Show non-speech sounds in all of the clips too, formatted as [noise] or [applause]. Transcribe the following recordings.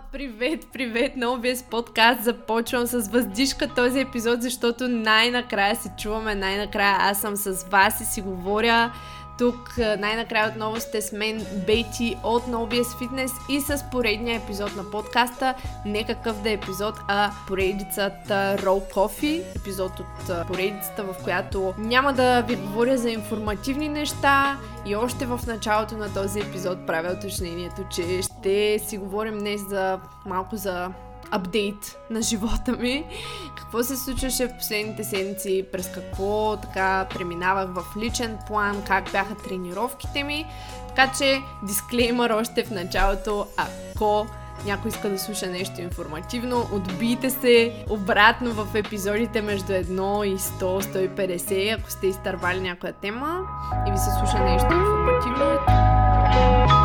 Привет, привет на OBS подкаст. Започвам с въздишка този епизод, защото най-накрая се чуваме, най-накрая аз съм с вас и си говоря тук най-накрая отново сте с мен Бейти от NoBS Fitness и с поредния епизод на подкаста. Не какъв да е епизод, а поредицата Roll Coffee. Епизод от поредицата, в която няма да ви говоря за информативни неща и още в началото на този епизод правя уточнението, че ще си говорим днес за малко за апдейт на живота ми. Какво се случваше в последните седмици, през какво така преминавах в личен план, как бяха тренировките ми. Така че, дисклеймър още в началото, ако някой иска да слуша нещо информативно, отбийте се обратно в епизодите между 1 и 100-150, ако сте изтървали някоя тема и ви се слуша нещо информативно.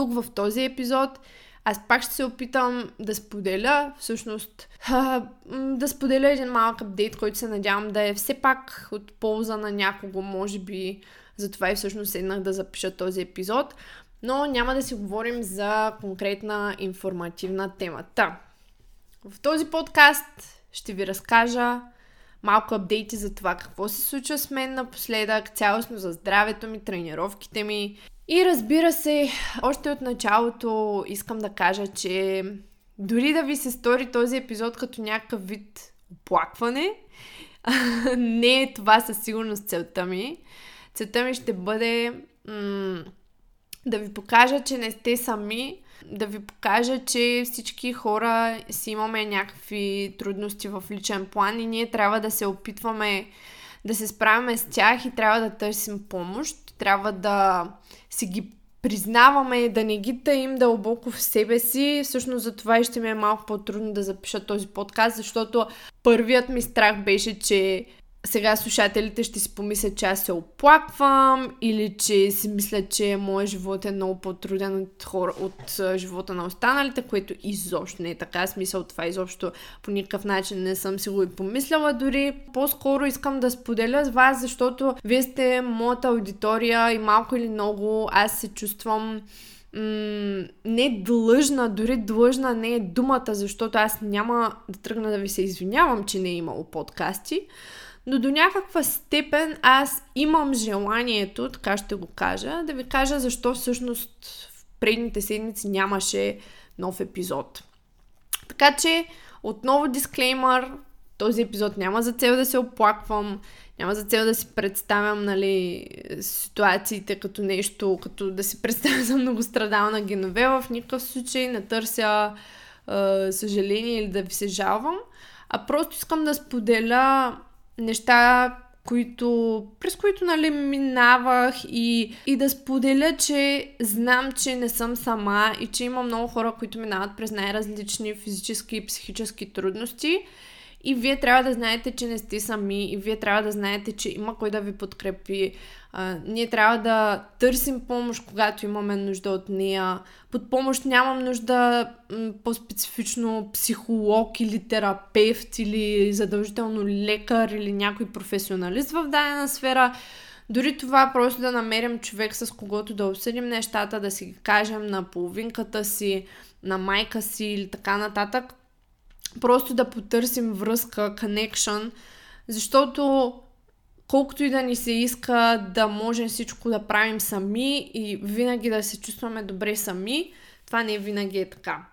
Тук в този епизод аз пак ще се опитам да споделя, всъщност, да споделя един малък апдейт, който се надявам да е все пак от полза на някого, може би. Затова и всъщност седнах да запиша този епизод. Но няма да си говорим за конкретна информативна тема. Та, в този подкаст ще ви разкажа малко апдейти за това какво се случва с мен напоследък, цялостно за здравето ми, тренировките ми, и разбира се, още от началото искам да кажа, че дори да ви се стори този епизод като някакъв вид оплакване, [laughs] не е това със сигурност целта ми. Целта ми ще бъде м- да ви покажа, че не сте сами, да ви покажа, че всички хора си имаме някакви трудности в личен план и ние трябва да се опитваме да се справяме с тях и трябва да търсим помощ. Трябва да си ги признаваме, да не ги таим дълбоко в себе си. Всъщност за това и ще ми е малко по-трудно да запиша този подкаст, защото първият ми страх беше, че сега слушателите ще си помислят, че аз се оплаквам или че си мислят, че моят живот е много по-труден от, хора, от живота на останалите, което изобщо не е така. Смисъл това изобщо по никакъв начин не съм си го и помисляла дори. По-скоро искам да споделя с вас, защото вие сте моята аудитория и малко или много аз се чувствам не длъжна, дори длъжна не е думата, защото аз няма да тръгна да ви се извинявам, че не е имало подкасти но до някаква степен аз имам желанието, така ще го кажа, да ви кажа защо всъщност в предните седмици нямаше нов епизод. Така че, отново дисклеймър, този епизод няма за цел да се оплаквам, няма за цел да си представям, нали, ситуациите като нещо, като да си представям [laughs] за многострадална геновела. В никакъв случай не търся е, съжаление или да ви се жалвам, а просто искам да споделя неща, които, през които нали, минавах и, и да споделя, че знам, че не съм сама и че има много хора, които минават през най-различни физически и психически трудности и вие трябва да знаете, че не сте сами и вие трябва да знаете, че има кой да ви подкрепи. А, ние трябва да търсим помощ, когато имаме нужда от нея. Под помощ нямам нужда м- по-специфично психолог или терапевт или задължително лекар или някой професионалист в дадена сфера. Дори това просто да намерим човек с когото да обсъдим нещата, да си ги кажем на половинката си, на майка си или така нататък, просто да потърсим връзка, connection, защото колкото и да ни се иска да можем всичко да правим сами и винаги да се чувстваме добре сами, това не винаги е така.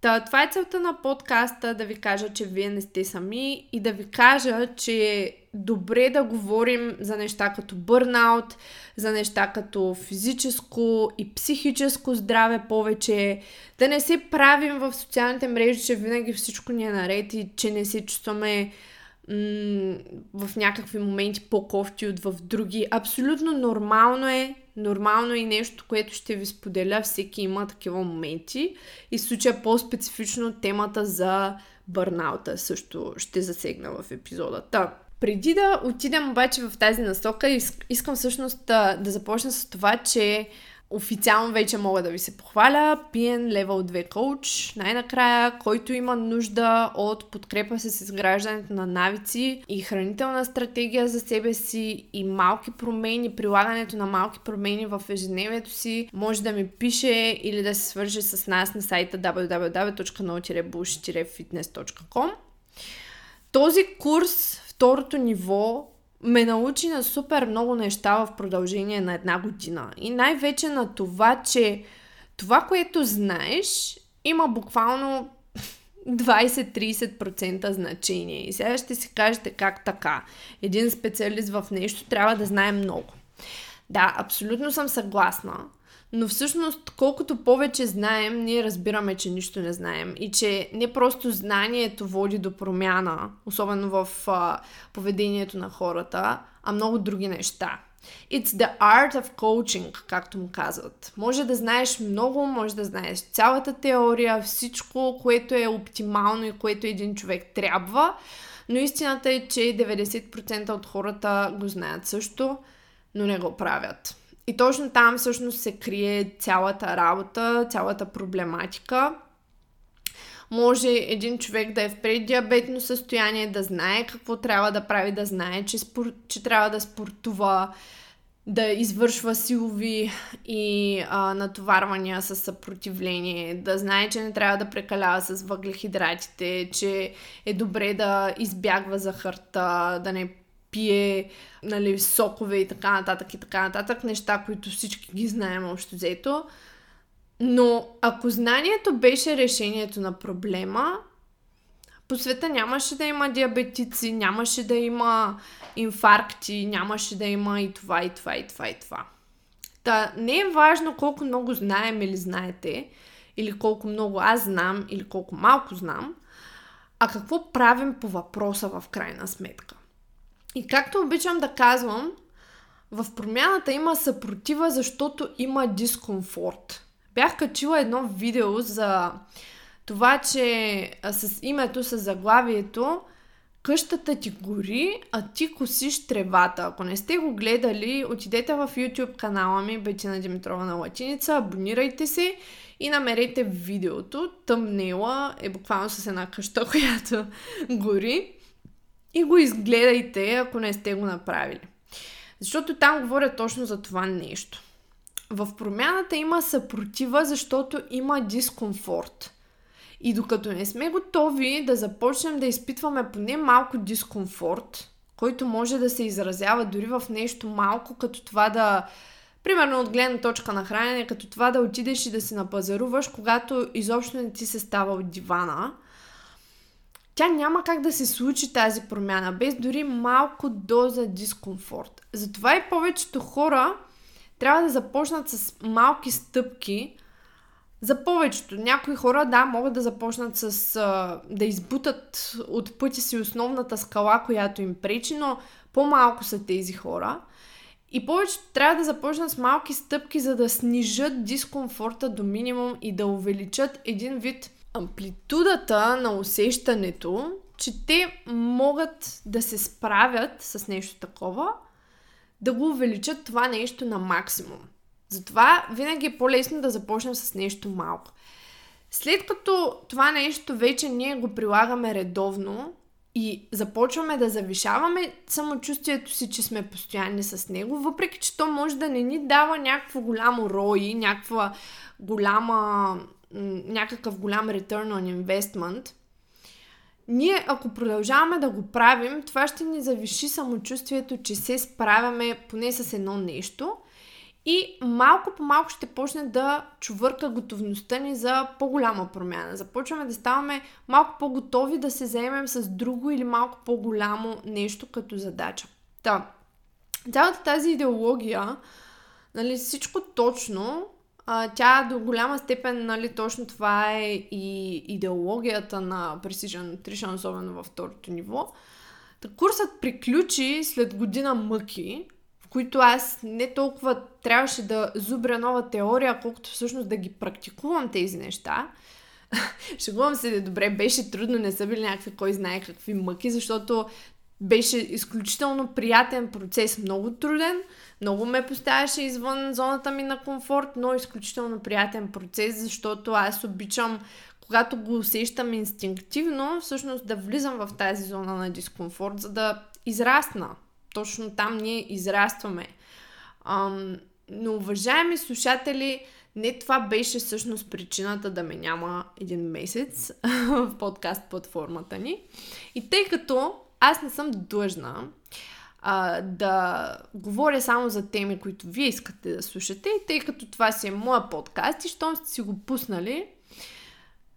Та, това е целта на подкаста, да ви кажа, че вие не сте сами и да ви кажа, че добре да говорим за неща като бърнаут, за неща като физическо и психическо здраве повече, да не се правим в социалните мрежи, че винаги всичко ни е наред и че не се чувстваме м- в някакви моменти по-кофти от в други. Абсолютно нормално е нормално и нещо, което ще ви споделя. Всеки има такива моменти. И случая по-специфично темата за бърнаута също ще засегна в епизода. Та, преди да отидем обаче в тази насока, искам всъщност да, да започна с това, че официално вече мога да ви се похваля. PN Level 2 Coach, най-накрая, който има нужда от подкрепа с изграждането на навици и хранителна стратегия за себе си и малки промени, прилагането на малки промени в ежедневието си, може да ми пише или да се свържи с нас на сайта www.no-bullshit-fitness.com Този курс, второто ниво, ме научи на супер много неща в продължение на една година. И най-вече на това, че това, което знаеш, има буквално [laughs] 20-30% значение. И сега ще си кажете как така. Един специалист в нещо трябва да знае много. Да, абсолютно съм съгласна. Но всъщност, колкото повече знаем, ние разбираме, че нищо не знаем. И че не просто знанието води до промяна, особено в а, поведението на хората, а много други неща. It's the art of coaching, както му казват. Може да знаеш много, може да знаеш цялата теория, всичко, което е оптимално и което един човек трябва, но истината е, че 90% от хората го знаят също, но не го правят. И точно там всъщност се крие цялата работа, цялата проблематика. Може един човек да е в преддиабетно състояние, да знае какво трябва да прави, да знае, че, спор... че трябва да спортува, да извършва силови и а, натоварвания с съпротивление, да знае, че не трябва да прекалява с въглехидратите, че е добре да избягва захарта, да не пие нали, сокове и така нататък и така нататък, неща, които всички ги знаем общо взето. Но ако знанието беше решението на проблема, по света нямаше да има диабетици, нямаше да има инфаркти, нямаше да има и това, и това, и това, и това. Та не е важно колко много знаем или знаете, или колко много аз знам, или колко малко знам, а какво правим по въпроса в крайна сметка. И както обичам да казвам, в промяната има съпротива, защото има дискомфорт. Бях качила едно видео за това, че с името, с заглавието къщата ти гори, а ти косиш тревата. Ако не сте го гледали, отидете в YouTube канала ми Бетина Димитрова на латиница, абонирайте се и намерете видеото. Тъмнела е буквално с една къща, [laughs] която гори и го изгледайте, ако не сте го направили. Защото там говоря точно за това нещо. В промяната има съпротива, защото има дискомфорт. И докато не сме готови да започнем да изпитваме поне малко дискомфорт, който може да се изразява дори в нещо малко, като това да, примерно от гледна точка на хранене, като това да отидеш и да се напазаруваш, когато изобщо не ти се става от дивана, тя няма как да се случи тази промяна, без дори малко доза дискомфорт. Затова и повечето хора трябва да започнат с малки стъпки. За повечето. Някои хора, да, могат да започнат с да избутат от пътя си основната скала, която им пречи, но по-малко са тези хора. И повечето трябва да започнат с малки стъпки, за да снижат дискомфорта до минимум и да увеличат един вид амплитудата на усещането, че те могат да се справят с нещо такова, да го увеличат това нещо на максимум. Затова винаги е по-лесно да започнем с нещо малко. След като това нещо вече ние го прилагаме редовно и започваме да завишаваме самочувствието си, че сме постоянни с него, въпреки че то може да не ни дава някакво голямо рои, някаква голяма някакъв голям return on investment, ние ако продължаваме да го правим, това ще ни завиши самочувствието, че се справяме поне с едно нещо и малко по малко ще почне да чувърка готовността ни за по-голяма промяна. Започваме да ставаме малко по-готови да се заемем с друго или малко по-голямо нещо като задача. Та, цялата тази идеология, нали, всичко точно а, тя до голяма степен, нали, точно това е и идеологията на Precision Nutrition, особено във второто ниво. Та курсът приключи след година мъки, в които аз не толкова трябваше да зубря нова теория, колкото всъщност да ги практикувам тези неща. [laughs] Шегувам се, добре, беше трудно, не са били някакви кой знае какви мъки, защото беше изключително приятен процес, много труден, много ме поставяше извън зоната ми на комфорт, но изключително приятен процес, защото аз обичам, когато го усещам инстинктивно, всъщност да влизам в тази зона на дискомфорт, за да израсна. Точно там ние израстваме. Ам, но, уважаеми слушатели, не това беше всъщност причината да ме няма един месец [laughs] в подкаст платформата ни. И тъй като аз не съм длъжна а, да говоря само за теми, които вие искате да слушате, тъй като това си е моя подкаст и щом сте си го пуснали,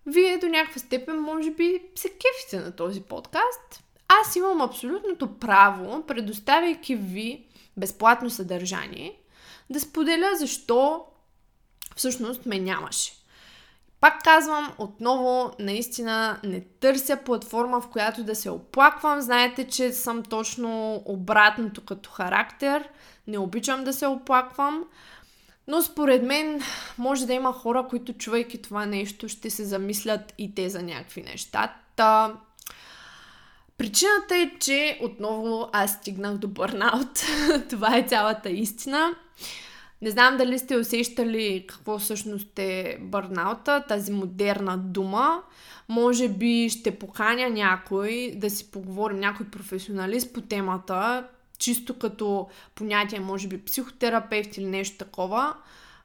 вие до някаква степен може би се кефите на този подкаст. Аз имам абсолютното право, предоставяйки ви безплатно съдържание, да споделя защо всъщност ме нямаше. Пак казвам, отново, наистина не търся платформа, в която да се оплаквам. Знаете, че съм точно обратното като характер. Не обичам да се оплаквам. Но според мен може да има хора, които чувайки това нещо ще се замислят и те за някакви неща. Та... Причината е, че отново аз стигнах до бърнаут. [laughs] това е цялата истина. Не знам дали сте усещали какво всъщност е бърнаута, тази модерна дума. Може би ще поканя някой да си поговорим, някой професионалист по темата, чисто като понятие, може би психотерапевт или нещо такова.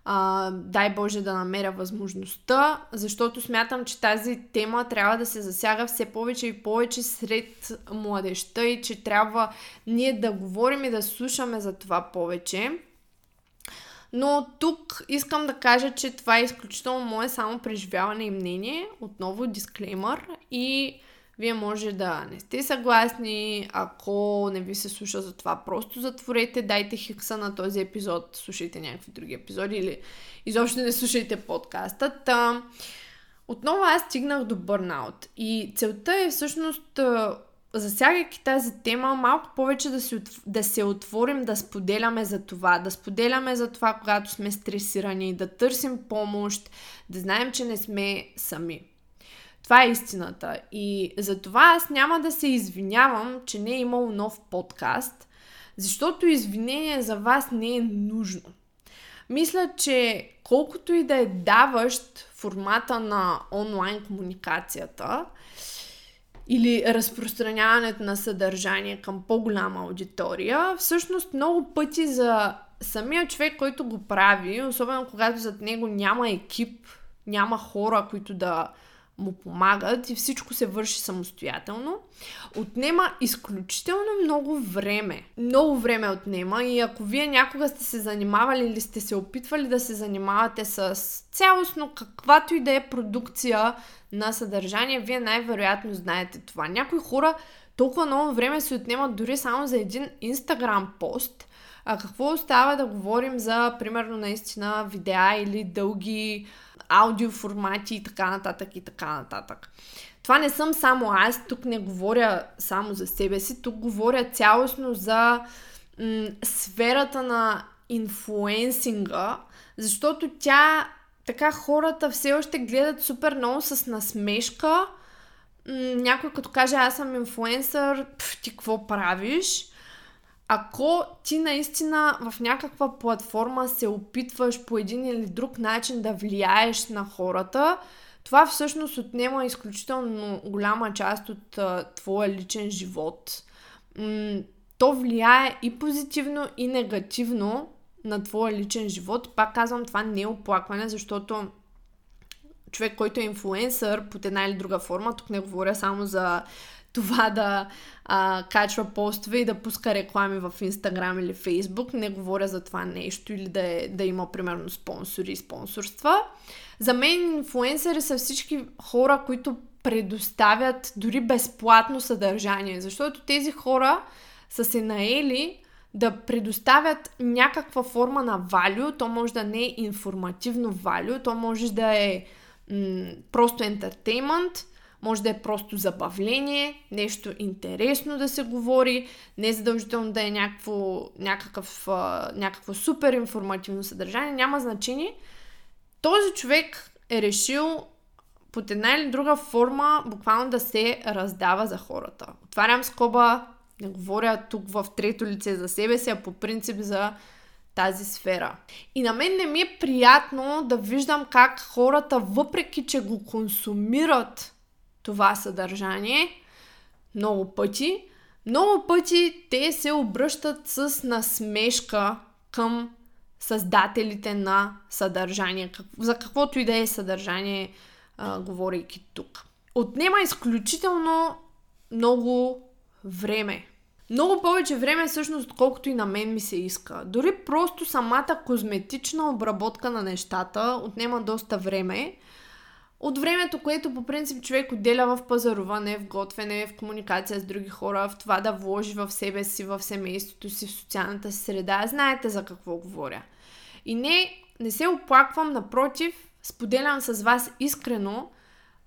А, дай Боже да намеря възможността, защото смятам, че тази тема трябва да се засяга все повече и повече сред младеща и че трябва ние да говорим и да слушаме за това повече. Но тук искам да кажа, че това е изключително мое само преживяване и мнение. Отново дисклеймър и вие може да не сте съгласни, ако не ви се слуша за това, просто затворете, дайте хикса на този епизод, слушайте някакви други епизоди или изобщо не слушайте подкаста. Та, отново аз стигнах до бърнаут и целта е всъщност засягайки тази тема, малко повече да, си, да се отворим, да споделяме за това, да споделяме за това, когато сме стресирани, да търсим помощ, да знаем, че не сме сами. Това е истината. И за това аз няма да се извинявам, че не е имало нов подкаст, защото извинение за вас не е нужно. Мисля, че колкото и да е даващ формата на онлайн комуникацията, или разпространяването на съдържание към по-голяма аудитория, всъщност много пъти за самия човек, който го прави, особено когато зад него няма екип, няма хора, които да му помагат и всичко се върши самостоятелно, отнема изключително много време. Много време отнема и ако вие някога сте се занимавали или сте се опитвали да се занимавате с цялостно каквато и да е продукция на съдържание, вие най-вероятно знаете това. Някои хора толкова много време се отнемат дори само за един Instagram пост, а какво остава да говорим за, примерно, наистина видеа или дълги аудиоформати и така нататък и така нататък. Това не съм само аз, тук не говоря само за себе си, тук говоря цялостно за м- сферата на инфлуенсинга, защото тя така хората все още гледат супер много с насмешка. М- някой като каже аз съм инфлуенсър, ти какво правиш? Ако ти наистина в някаква платформа се опитваш по един или друг начин да влияеш на хората, това всъщност отнема изключително голяма част от а, твоя личен живот. М- то влияе и позитивно, и негативно на твоя личен живот. Пак казвам, това не е оплакване, защото човек, който е инфлуенсър под една или друга форма, тук не говоря само за това да а, качва постове и да пуска реклами в Instagram или Facebook. Не говоря за това нещо или да, е, да има, примерно, спонсори и спонсорства. За мен инфуенсъри са всички хора, които предоставят дори безплатно съдържание, защото тези хора са се наели да предоставят някаква форма на валю, то може да не е информативно валю, то може да е м- просто ентертеймент, може да е просто забавление, нещо интересно да се говори, не задължително да е някакво, някакъв, някакво супер информативно съдържание, няма значение. Този човек е решил под една или друга форма буквално да се раздава за хората. Отварям скоба, Не говоря тук в трето лице за себе си, а по принцип за тази сфера. И на мен не ми е приятно да виждам как хората, въпреки че го консумират това съдържание много пъти, много пъти те се обръщат с насмешка към създателите на съдържание, за каквото и да е съдържание, а, говорейки тук. Отнема изключително много време. Много повече време всъщност, отколкото и на мен ми се иска. Дори просто самата козметична обработка на нещата отнема доста време. От времето, което по принцип човек отделя в пазаруване, в готвене, в комуникация с други хора, в това да вложи в себе си, в семейството си, в социалната си среда. Знаете за какво говоря. И не, не се оплаквам, напротив, споделям с вас искрено,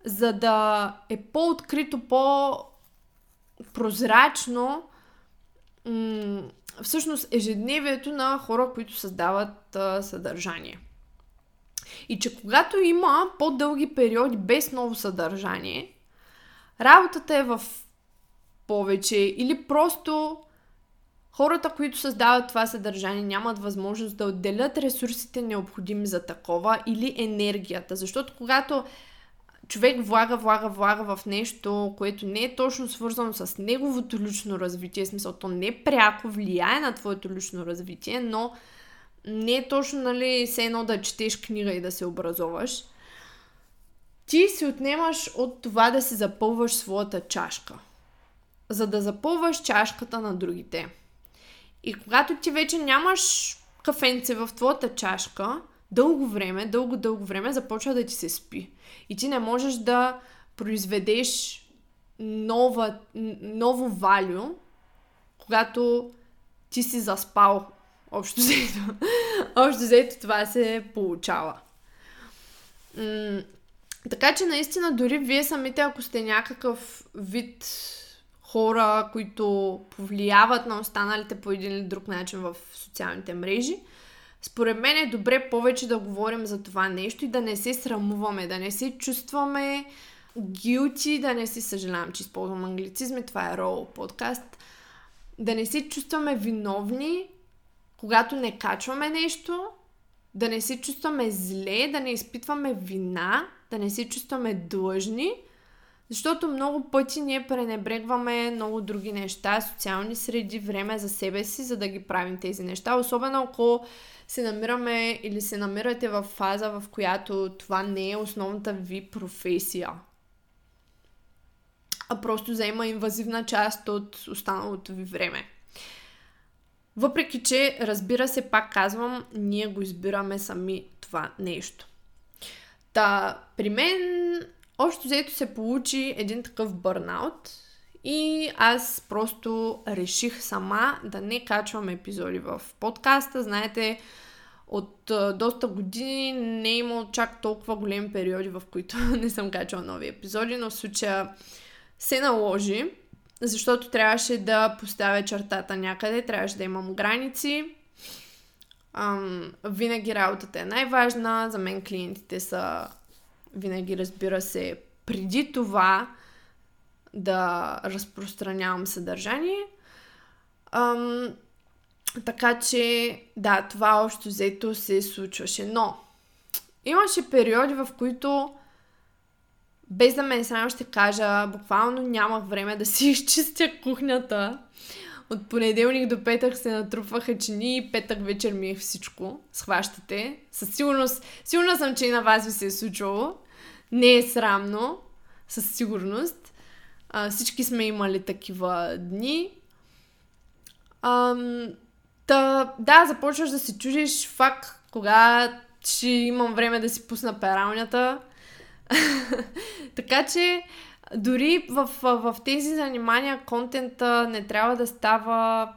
за да е по-открито, по-прозрачно всъщност ежедневието на хора, които създават а, съдържание. И че когато има по-дълги периоди без ново съдържание, работата е в повече или просто хората, които създават това съдържание, нямат възможност да отделят ресурсите необходими за такова или енергията. Защото когато човек влага, влага, влага в нещо, което не е точно свързано с неговото лично развитие, смисъл, то не пряко влияе на твоето лично развитие, но не е точно, нали, все едно да четеш книга и да се образоваш. Ти си отнемаш от това да си запълваш своята чашка, за да запълваш чашката на другите. И когато ти вече нямаш кафенце в твоята чашка, дълго време, дълго, дълго време започва да ти се спи. И ти не можеш да произведеш нова, ново валю, когато ти си заспал. Общо взето. [laughs] Общо взето това се получава. М- така че наистина дори вие самите, ако сте някакъв вид хора, които повлияват на останалите по един или друг начин в социалните мрежи, според мен е добре повече да говорим за това нещо и да не се срамуваме, да не се чувстваме guilty, да не си съжалявам, че използвам англицизми, това е Роу подкаст, да не се чувстваме виновни, когато не качваме нещо, да не се чувстваме зле, да не изпитваме вина, да не се чувстваме длъжни, защото много пъти ние пренебрегваме много други неща, социални среди, време за себе си, за да ги правим тези неща. Особено ако се намираме или се намирате в фаза, в която това не е основната ви професия, а просто заема инвазивна част от останалото ви време. Въпреки, че, разбира се, пак казвам, ние го избираме сами това нещо. Та, при мен, общо взето се получи един такъв бърнаут и аз просто реших сама да не качвам епизоди в подкаста. Знаете, от доста години не е имало чак толкова големи периоди, в които [laughs] не съм качвала нови епизоди, но в случая се наложи, защото трябваше да поставя чертата някъде, трябваше да имам граници. Ам, винаги работата е най-важна, за мен клиентите са винаги, разбира се, преди това да разпространявам съдържание. Ам, така че, да, това общо взето се случваше. Но, имаше периоди, в които, без да ме срам, ще кажа, буквално нямах време да си [laughs] изчистя кухнята. От понеделник до петък се натрупваха чини и петък вечер ми е всичко. Схващате. Със сигурност, сигурна съм, че и на вас ви се е случвало. Не е срамно, със сигурност. А, всички сме имали такива дни. Ам, Та, да, започваш да се чудиш факт кога ще имам време да си пусна пералнята. [laughs] така че, дори в, в, тези занимания контента не трябва да става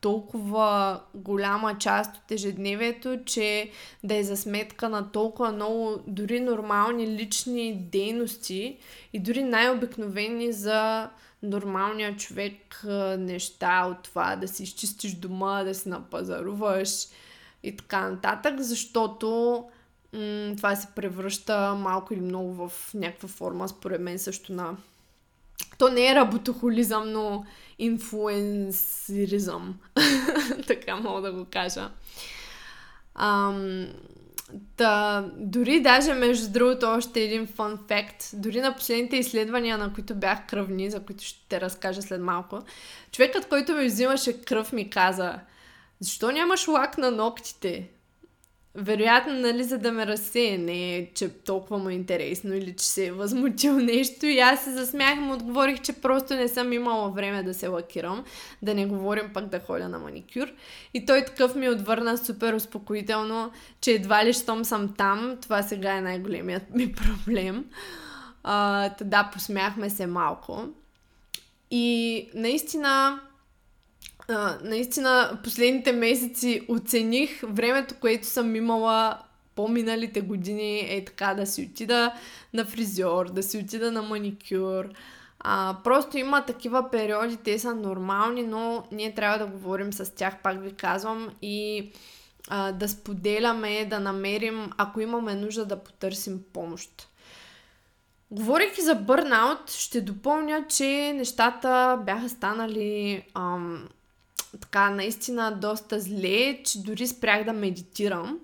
толкова голяма част от ежедневието, че да е за сметка на толкова много дори нормални лични дейности и дори най-обикновени за нормалния човек неща от това да си изчистиш дома, да си напазаруваш и така нататък, защото м- това се превръща малко или много в някаква форма, според мен също на То не е работохолизъм, но инфлуенсиризъм. [laughs] така мога да го кажа. Ам, да, дори даже, между другото, още един фан факт. Дори на последните изследвания, на които бях кръвни, за които ще те разкажа след малко, човекът, който ми взимаше кръв, ми каза, защо нямаш лак на ногтите? Вероятно, нали, за да ме разсее, не че толкова му е интересно или че се е възмутил [laughs] нещо. И аз се засмях му отговорих, че просто не съм имала време да се лакирам, да не говорим пък да ходя на маникюр. И той такъв ми отвърна супер успокоително, че едва ли щом съм там, това сега е най-големият ми [laughs] проблем. А, посмяхме се малко. И наистина а, наистина последните месеци оцених времето, което съм имала по-миналите години, е така да си отида на фризьор, да си отида на маникюр. А, просто има такива периоди, те са нормални, но ние трябва да говорим с тях, пак ви казвам, и а, да споделяме, да намерим, ако имаме нужда да потърсим помощ. Говорейки за бърнаут, ще допълня, че нещата бяха станали ам, така наистина доста зле, че дори спрях да медитирам.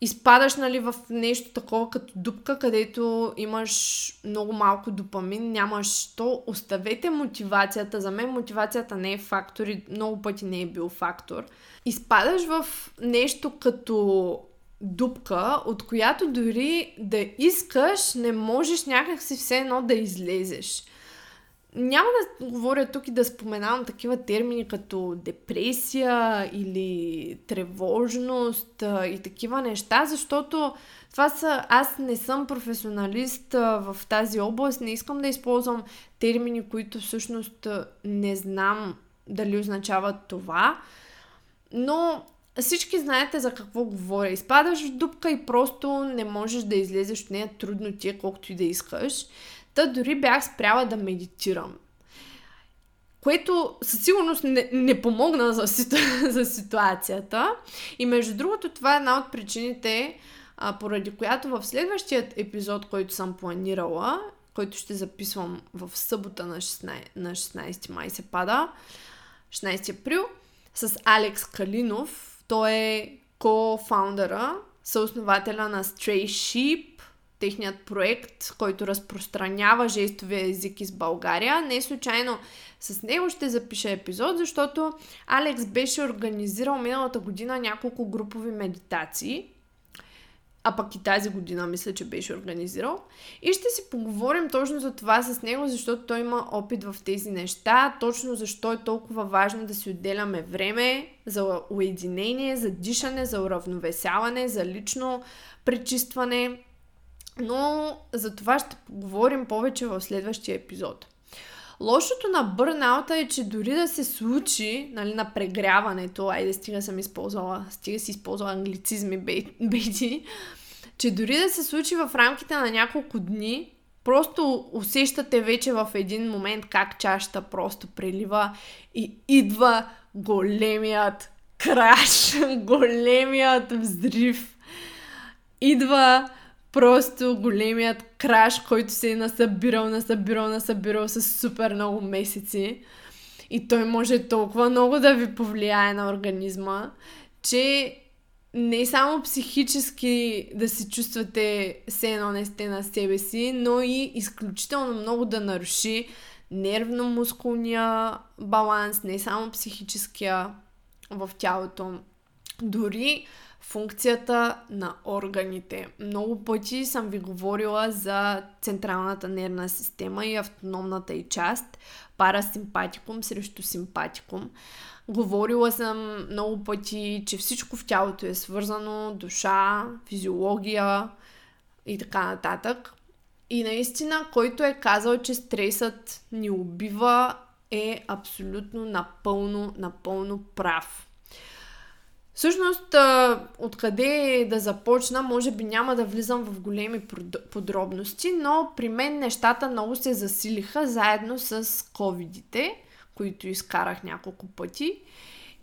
Изпадаш нали, в нещо такова като дупка, където имаш много малко допамин, нямаш то. Оставете мотивацията. За мен мотивацията не е фактор и много пъти не е бил фактор. Изпадаш в нещо като дупка, от която дори да искаш, не можеш някакси все едно да излезеш. Няма да говоря тук и да споменавам такива термини като депресия или тревожност и такива неща, защото това са... Аз не съм професионалист в тази област, не искам да използвам термини, които всъщност не знам дали означават това, но всички знаете за какво говоря. Изпадаш в дупка и просто не можеш да излезеш от нея трудно ти е, колкото и да искаш. Та дори бях спряла да медитирам. Което със сигурност не, не помогна за, ситу... [laughs] за ситуацията. И между другото, това е една от причините, а, поради която в следващият епизод, който съм планирала, който ще записвам в събота на 16, на 16 май се пада, 16 април, с Алекс Калинов. Той е ко-фаундъра, съоснователя на Stray Sheep, техният проект, който разпространява жестовия език из България. Не случайно с него ще запиша епизод, защото Алекс беше организирал миналата година няколко групови медитации, а пък и тази година мисля, че беше организирал. И ще си поговорим точно за това с него, защото той има опит в тези неща, точно защо е толкова важно да си отделяме време за уединение, за дишане, за уравновесяване, за лично пречистване но за това ще поговорим повече в следващия епизод. Лошото на бърнаута е, че дори да се случи нали, на прегряването, айде стига съм използвала, стига си използвала англицизми, бейти, че дори да се случи в рамките на няколко дни, просто усещате вече в един момент как чашата просто прелива и идва големият краш, [laughs] големият взрив. Идва просто големият краш, който се е насъбирал, насъбирал, насъбирал с супер много месеци. И той може толкова много да ви повлияе на организма, че не само психически да се чувствате все едно не сте на себе си, но и изключително много да наруши нервно-мускулния баланс, не само психическия в тялото. Дори функцията на органите. Много пъти съм ви говорила за централната нервна система и автономната и част, парасимпатикум срещу симпатикум. Говорила съм много пъти, че всичко в тялото е свързано, душа, физиология и така нататък. И наистина, който е казал, че стресът ни убива, е абсолютно напълно, напълно прав. Всъщност, откъде да започна, може би няма да влизам в големи подробности, но при мен нещата много се засилиха заедно с ковидите, които изкарах няколко пъти.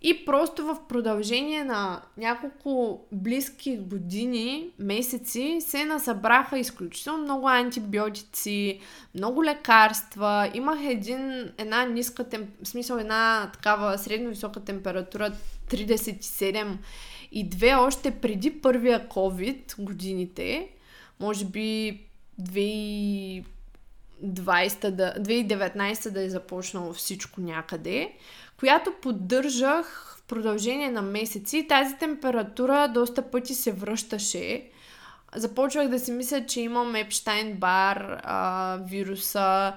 И просто в продължение на няколко близки години, месеци, се насъбраха изключително много антибиотици, много лекарства. Имах един, една ниска, тем, в смисъл една такава средно висока температура 37 и две още преди първия COVID годините, може би 2020 да, 2019 да е започнало всичко някъде, която поддържах в продължение на месеци. Тази температура доста пъти се връщаше. Започвах да си мисля, че имам Епштайн бар, вируса,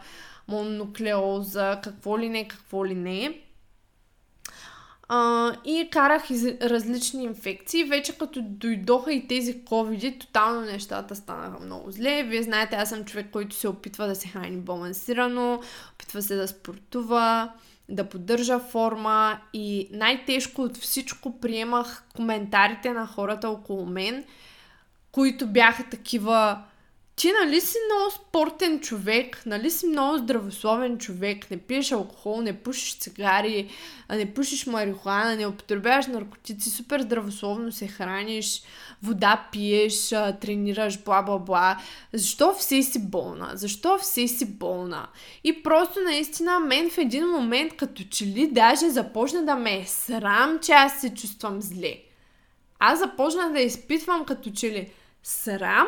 мононуклеоза, какво ли не, какво ли не. А, и карах из различни инфекции. Вече като дойдоха и тези ковиди, тотално нещата станаха много зле. Вие знаете, аз съм човек, който се опитва да се храни балансирано, опитва се да спортува, да поддържа форма и най-тежко от всичко приемах коментарите на хората около мен, които бяха такива ти нали си много спортен човек, нали си много здравословен човек, не пиеш алкохол, не пушиш цигари, не пушиш марихуана, не употребяваш наркотици, супер здравословно се храниш, вода пиеш, тренираш, бла-бла-бла. Защо все си болна? Защо все си болна? И просто наистина мен в един момент като че ли даже започна да ме е срам, че аз се чувствам зле. Аз започна да изпитвам като че ли срам,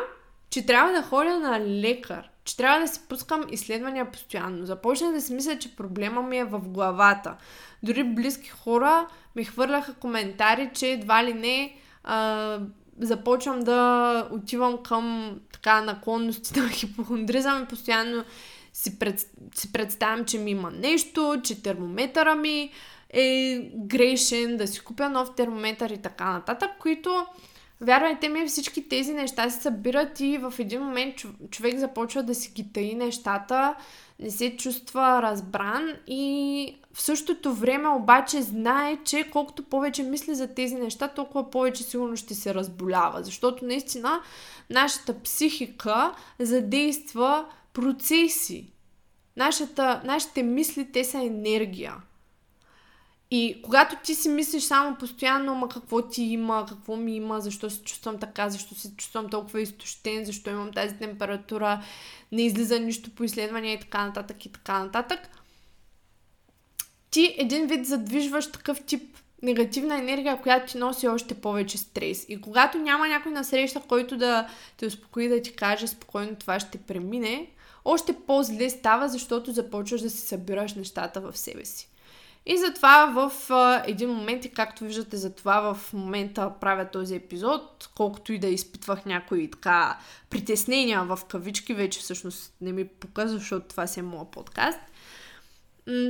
че трябва да ходя на лекар, че трябва да си пускам изследвания постоянно. Започнах да си мисля, че проблема ми е в главата. Дори близки хора ми хвърляха коментари, че едва ли не а, започвам да отивам към така наклонности на [laughs] хипохондризъм и постоянно си, пред, си представям, че ми има нещо, че термометъра ми е грешен, да си купя нов термометър и така нататък, които Вярвайте ми, всички тези неща се събират и в един момент човек започва да си ги таи нещата, не се чувства разбран и в същото време обаче знае, че колкото повече мисли за тези неща, толкова повече сигурно ще се разболява. Защото наистина нашата психика задейства процеси. Нашата, нашите мисли, те са енергия. И когато ти си мислиш само постоянно, ма какво ти има, какво ми има, защо се чувствам така, защо се чувствам толкова изтощен, защо имам тази температура, не излиза нищо по изследвания и така нататък и така нататък, ти един вид задвижваш такъв тип негативна енергия, която ти носи още повече стрес. И когато няма някой на среща, който да те успокои, да ти каже спокойно това ще премине, още по-зле става, защото започваш да си събираш нещата в себе си. И затова в а, един момент, и както виждате, затова в момента правя този епизод, колкото и да изпитвах някои така притеснения в кавички, вече всъщност не ми показва, защото това си е моят подкаст.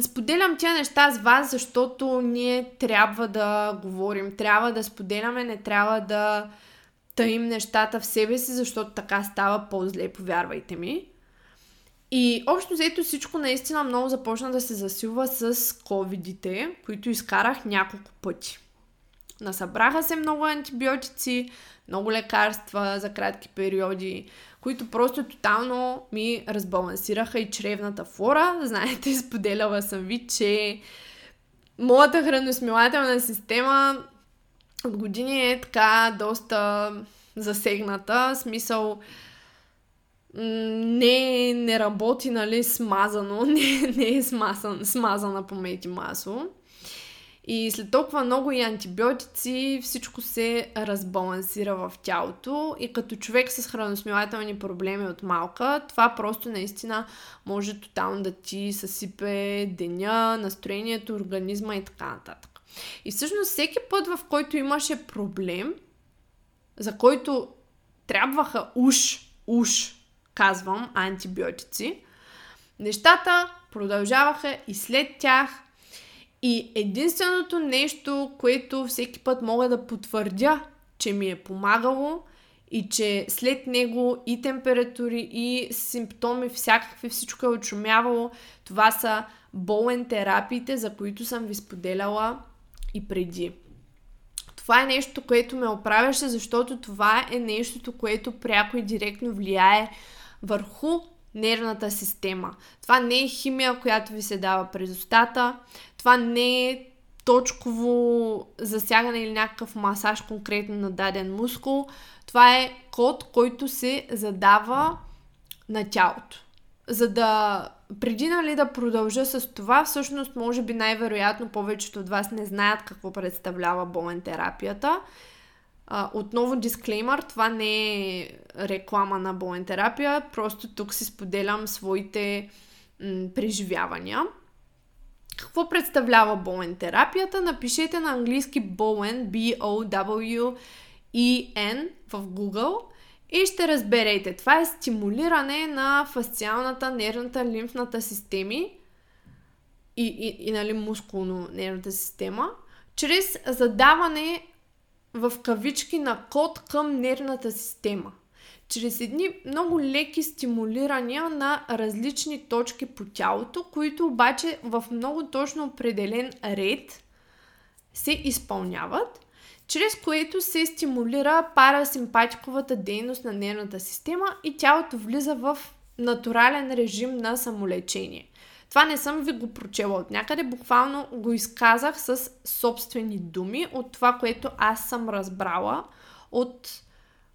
Споделям тия неща с вас, защото ние трябва да говорим, трябва да споделяме, не трябва да таим нещата в себе си, защото така става по-зле, повярвайте ми. И общо взето всичко наистина много започна да се засилва с ковидите, които изкарах няколко пъти. Насъбраха се много антибиотици, много лекарства за кратки периоди, които просто тотално ми разбалансираха и чревната флора. Знаете, [laughs] споделяла съм ви, че моята храносмилателна система от години е така доста засегната. Смисъл, не, не работи, нали, смазано, [laughs] не, не е смазан, смазана по мед и масло. И след толкова много и антибиотици, всичко се разбалансира в тялото и като човек с храносмилателни проблеми от малка, това просто наистина може тотално да ти съсипе деня, настроението, организма и така нататък. И всъщност всеки път, в който имаше проблем, за който трябваха уж, уж казвам антибиотици, нещата продължаваха и след тях. И единственото нещо, което всеки път мога да потвърдя, че ми е помагало и че след него и температури, и симптоми, всякакви, всичко е очумявало, това са болен терапиите, за които съм ви споделяла и преди. Това е нещо, което ме оправяше, защото това е нещото, което пряко и директно влияе върху нервната система. Това не е химия, която ви се дава през устата. Това не е точково засягане или някакъв масаж конкретно на даден мускул. Това е код, който се задава на тялото. За да преди нали, да продължа с това, всъщност може би най-вероятно повечето от вас не знаят какво представлява болен терапията. А, отново дисклеймър, това не е реклама на болен терапия, просто тук си споделям своите м- преживявания. Какво представлява болен терапията? Напишете на английски болен, B-O-W-E-N в Google и ще разберете. Това е стимулиране на фасциалната, нервната, лимфната системи и, и, и нали, мускулно-нервната система, чрез задаване в кавички на код към нервната система. Чрез едни много леки стимулирания на различни точки по тялото, които обаче в много точно определен ред се изпълняват, чрез което се стимулира парасимпатиковата дейност на нервната система и тялото влиза в натурален режим на самолечение. Това не съм ви го прочела от някъде, буквално го изказах с собствени думи от това, което аз съм разбрала от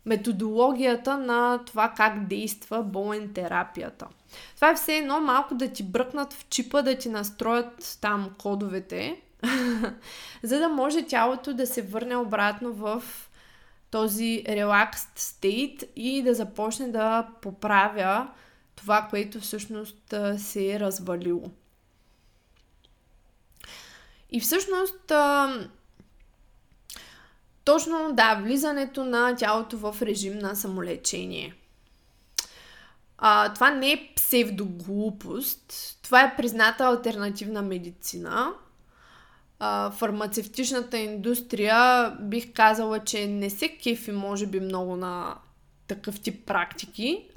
методологията на това как действа болен терапията. Това е все едно малко да ти бръкнат в чипа, да ти настроят там кодовете, [laughs] за да може тялото да се върне обратно в този релакст стейт и да започне да поправя това, което всъщност се е развалило. И всъщност, точно да, влизането на тялото в режим на самолечение. А, това не е псевдоглупост, това е призната альтернативна медицина. А, фармацевтичната индустрия бих казала, че не се кефи може би много на такъв тип практики. [laughs]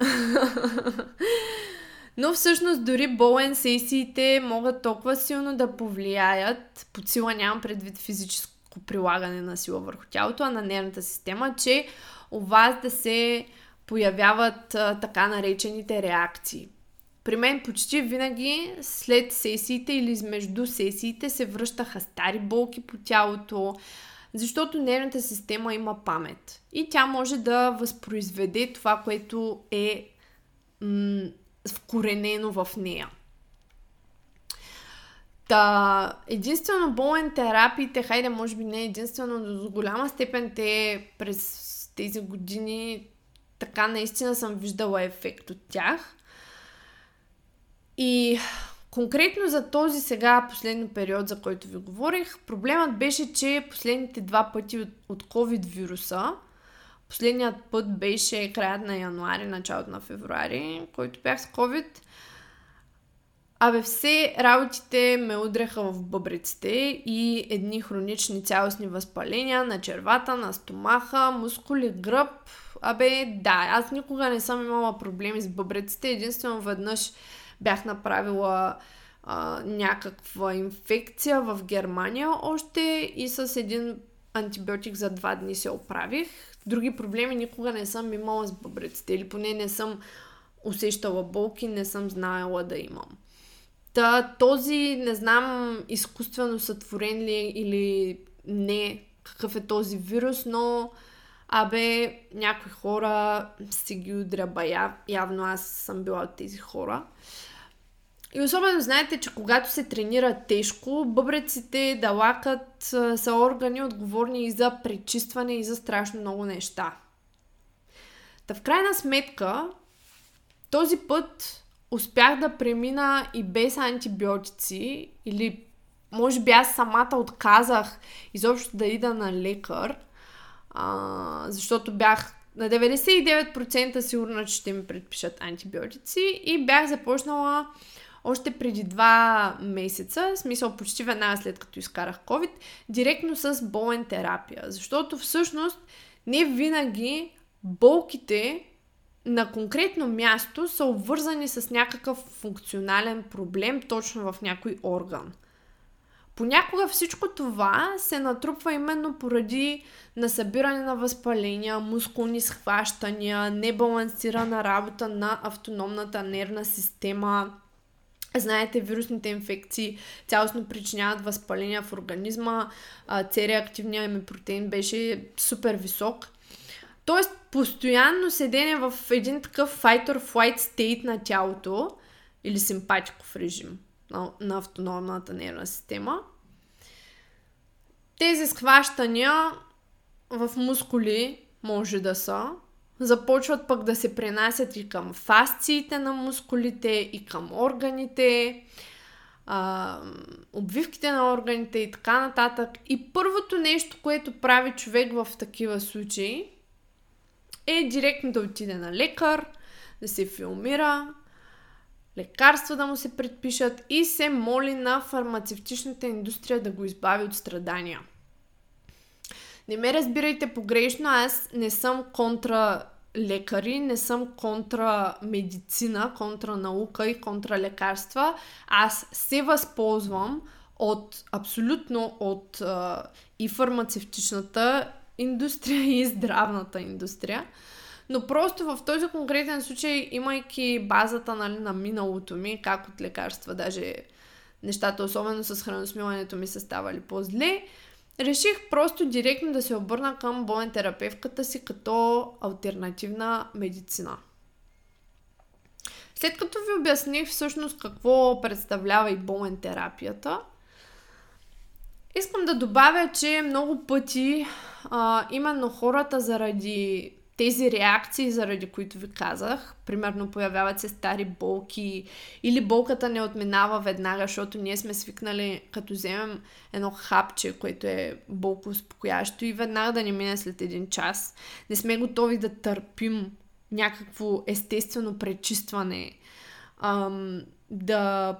Но всъщност дори болен сесиите могат толкова силно да повлияят, под сила нямам предвид физическо прилагане на сила върху тялото, а на нервната система, че у вас да се появяват а, така наречените реакции. При мен почти винаги след сесиите или между сесиите се връщаха стари болки по тялото, защото нервната система има памет и тя може да възпроизведе това, което е м- вкоренено в нея. Та, единствено болен терапиите, хайде, може би не единствено, но до голяма степен те през тези години така наистина съм виждала ефект от тях. И Конкретно за този сега последно период, за който ви говорих, проблемът беше, че последните два пъти от, от COVID вируса, последният път беше краят на януари, началото на февруари, който бях с COVID, Абе, все работите ме удряха в бъбреците и едни хронични цялостни възпаления на червата, на стомаха, мускули, гръб. Абе, да, аз никога не съм имала проблеми с бъбреците, единствено веднъж бях направила а, някаква инфекция в Германия още и с един антибиотик за два дни се оправих. Други проблеми никога не съм имала с бъбреците или поне не съм усещала болки, не съм знаела да имам. Та, този, не знам, изкуствено сътворен ли или не, какъв е този вирус, но абе, някои хора си ги удряба. Явно аз съм била от тези хора. И особено знаете, че когато се тренира тежко, бъбреците, далакът са органи отговорни и за пречистване и за страшно много неща. Та в крайна сметка, този път успях да премина и без антибиотици или може би аз самата отказах изобщо да ида на лекар, а, защото бях на 99% сигурна, че ще ми предпишат антибиотици и бях започнала още преди два месеца, смисъл почти веднага след като изкарах COVID, директно с болен терапия. Защото всъщност не винаги болките на конкретно място са обвързани с някакъв функционален проблем точно в някой орган. Понякога всичко това се натрупва именно поради насъбиране на възпаления, мускулни схващания, небалансирана работа на автономната нервна система, Знаете, вирусните инфекции цялостно причиняват възпаления в организма, C-реактивния ми протеин беше супер висок. Тоест, постоянно седене в един такъв fight-or-flight state на тялото или симпатиков режим на, на автономната нервна система. Тези схващания в мускули може да са, започват пък да се пренасят и към фасциите на мускулите, и към органите, а, обвивките на органите и така нататък. И първото нещо, което прави човек в такива случаи, е директно да отиде на лекар, да се филмира, лекарства да му се предпишат и се моли на фармацевтичната индустрия да го избави от страдания. Не ме разбирайте погрешно, аз не съм контра лекари, не съм контра медицина, контра наука и контра лекарства. Аз се възползвам от абсолютно от а, и фармацевтичната индустрия и здравната индустрия. Но просто в този конкретен случай, имайки базата нали, на миналото ми, как от лекарства, даже нещата, особено с храносмилането ми са ставали по-зле, реших просто директно да се обърна към болен си като альтернативна медицина. След като ви обясних всъщност какво представлява и болен терапията, искам да добавя, че много пъти а, именно хората заради тези реакции, заради които ви казах, примерно появяват се стари болки или болката не отминава веднага, защото ние сме свикнали като вземем едно хапче, което е болко успокоящо и веднага да не мине след един час. Не сме готови да търпим някакво естествено пречистване, ам, да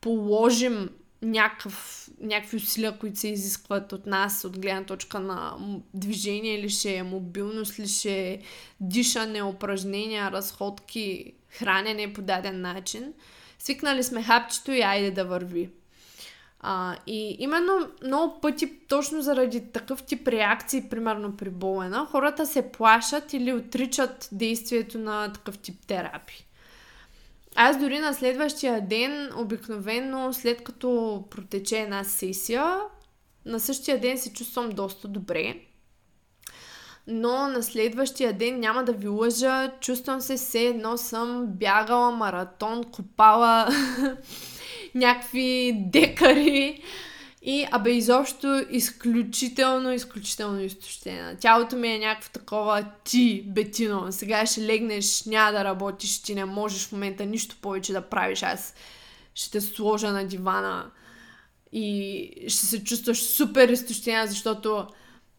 положим някакъв, някакви усилия, които се изискват от нас, от гледна точка на движение ли ще е, мобилност ли ще е, дишане, упражнения, разходки, хранене по даден начин. Свикнали сме хапчето и айде да върви. А, и именно много пъти, точно заради такъв тип реакции, примерно при болена, хората се плашат или отричат действието на такъв тип терапии. Аз дори на следващия ден, обикновено след като протече една сесия, на същия ден се чувствам доста добре. Но на следващия ден няма да ви лъжа, чувствам се все едно съм бягала маратон, копала [laughs] някакви декари и, абе, изобщо изключително, изключително изтощена. Тялото ми е някакво такова ти, бетино. Сега ще легнеш, няма да работиш, ти не можеш в момента нищо повече да правиш. Аз ще те сложа на дивана и ще се чувстваш супер изтощена, защото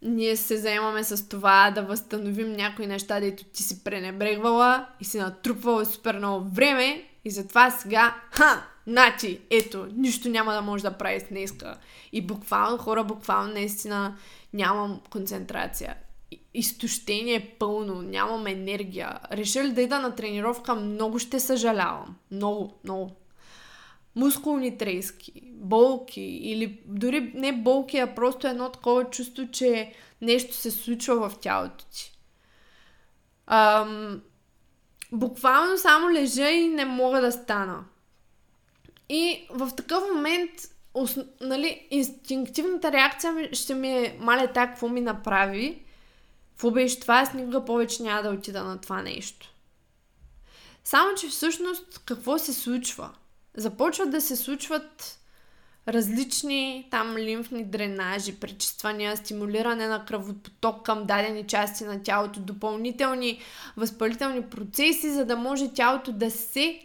ние се заемаме с това да възстановим някои неща, дето ти си пренебрегвала и си натрупвала супер много време и затова сега, ха, Нати, ето, нищо няма да може да прави днеска. И буквално, хора, буквално наистина нямам концентрация. Изтощение пълно, нямам енергия. Решили да ида на тренировка, много ще съжалявам. Много, много. Мускулни трески, болки или дори не болки, а просто едно такова чувство, че нещо се случва в тялото ти. Ам, буквално само лежа и не мога да стана. И в такъв момент, ос, нали, инстинктивната реакция ще ми е, маля, тя какво ми направи, какво беше това, аз никога повече няма да отида на това нещо. Само, че всъщност какво се случва? Започват да се случват различни там лимфни дренажи, пречиствания, стимулиране на кръвопоток към дадени части на тялото, допълнителни възпалителни процеси, за да може тялото да се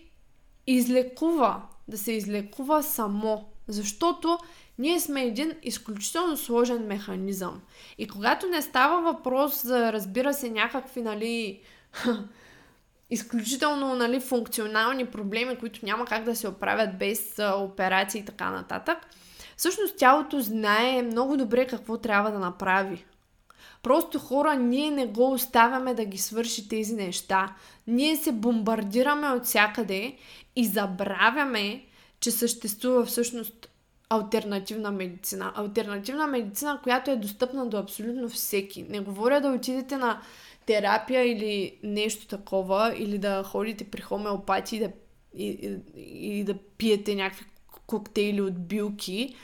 излекува да се излекува само. Защото ние сме един изключително сложен механизъм. И когато не става въпрос за, разбира се, някакви, нали, [laughs] изключително нали, функционални проблеми, които няма как да се оправят без а, операции и така нататък, всъщност тялото знае много добре какво трябва да направи. Просто хора, ние не го оставяме да ги свърши тези неща. Ние се бомбардираме от всякъде и забравяме, че съществува всъщност альтернативна медицина. Альтернативна медицина, която е достъпна до абсолютно всеки. Не говоря да отидете на терапия или нещо такова, или да ходите при хомеопати и да и, и, и да пиете някакви коктейли от билки,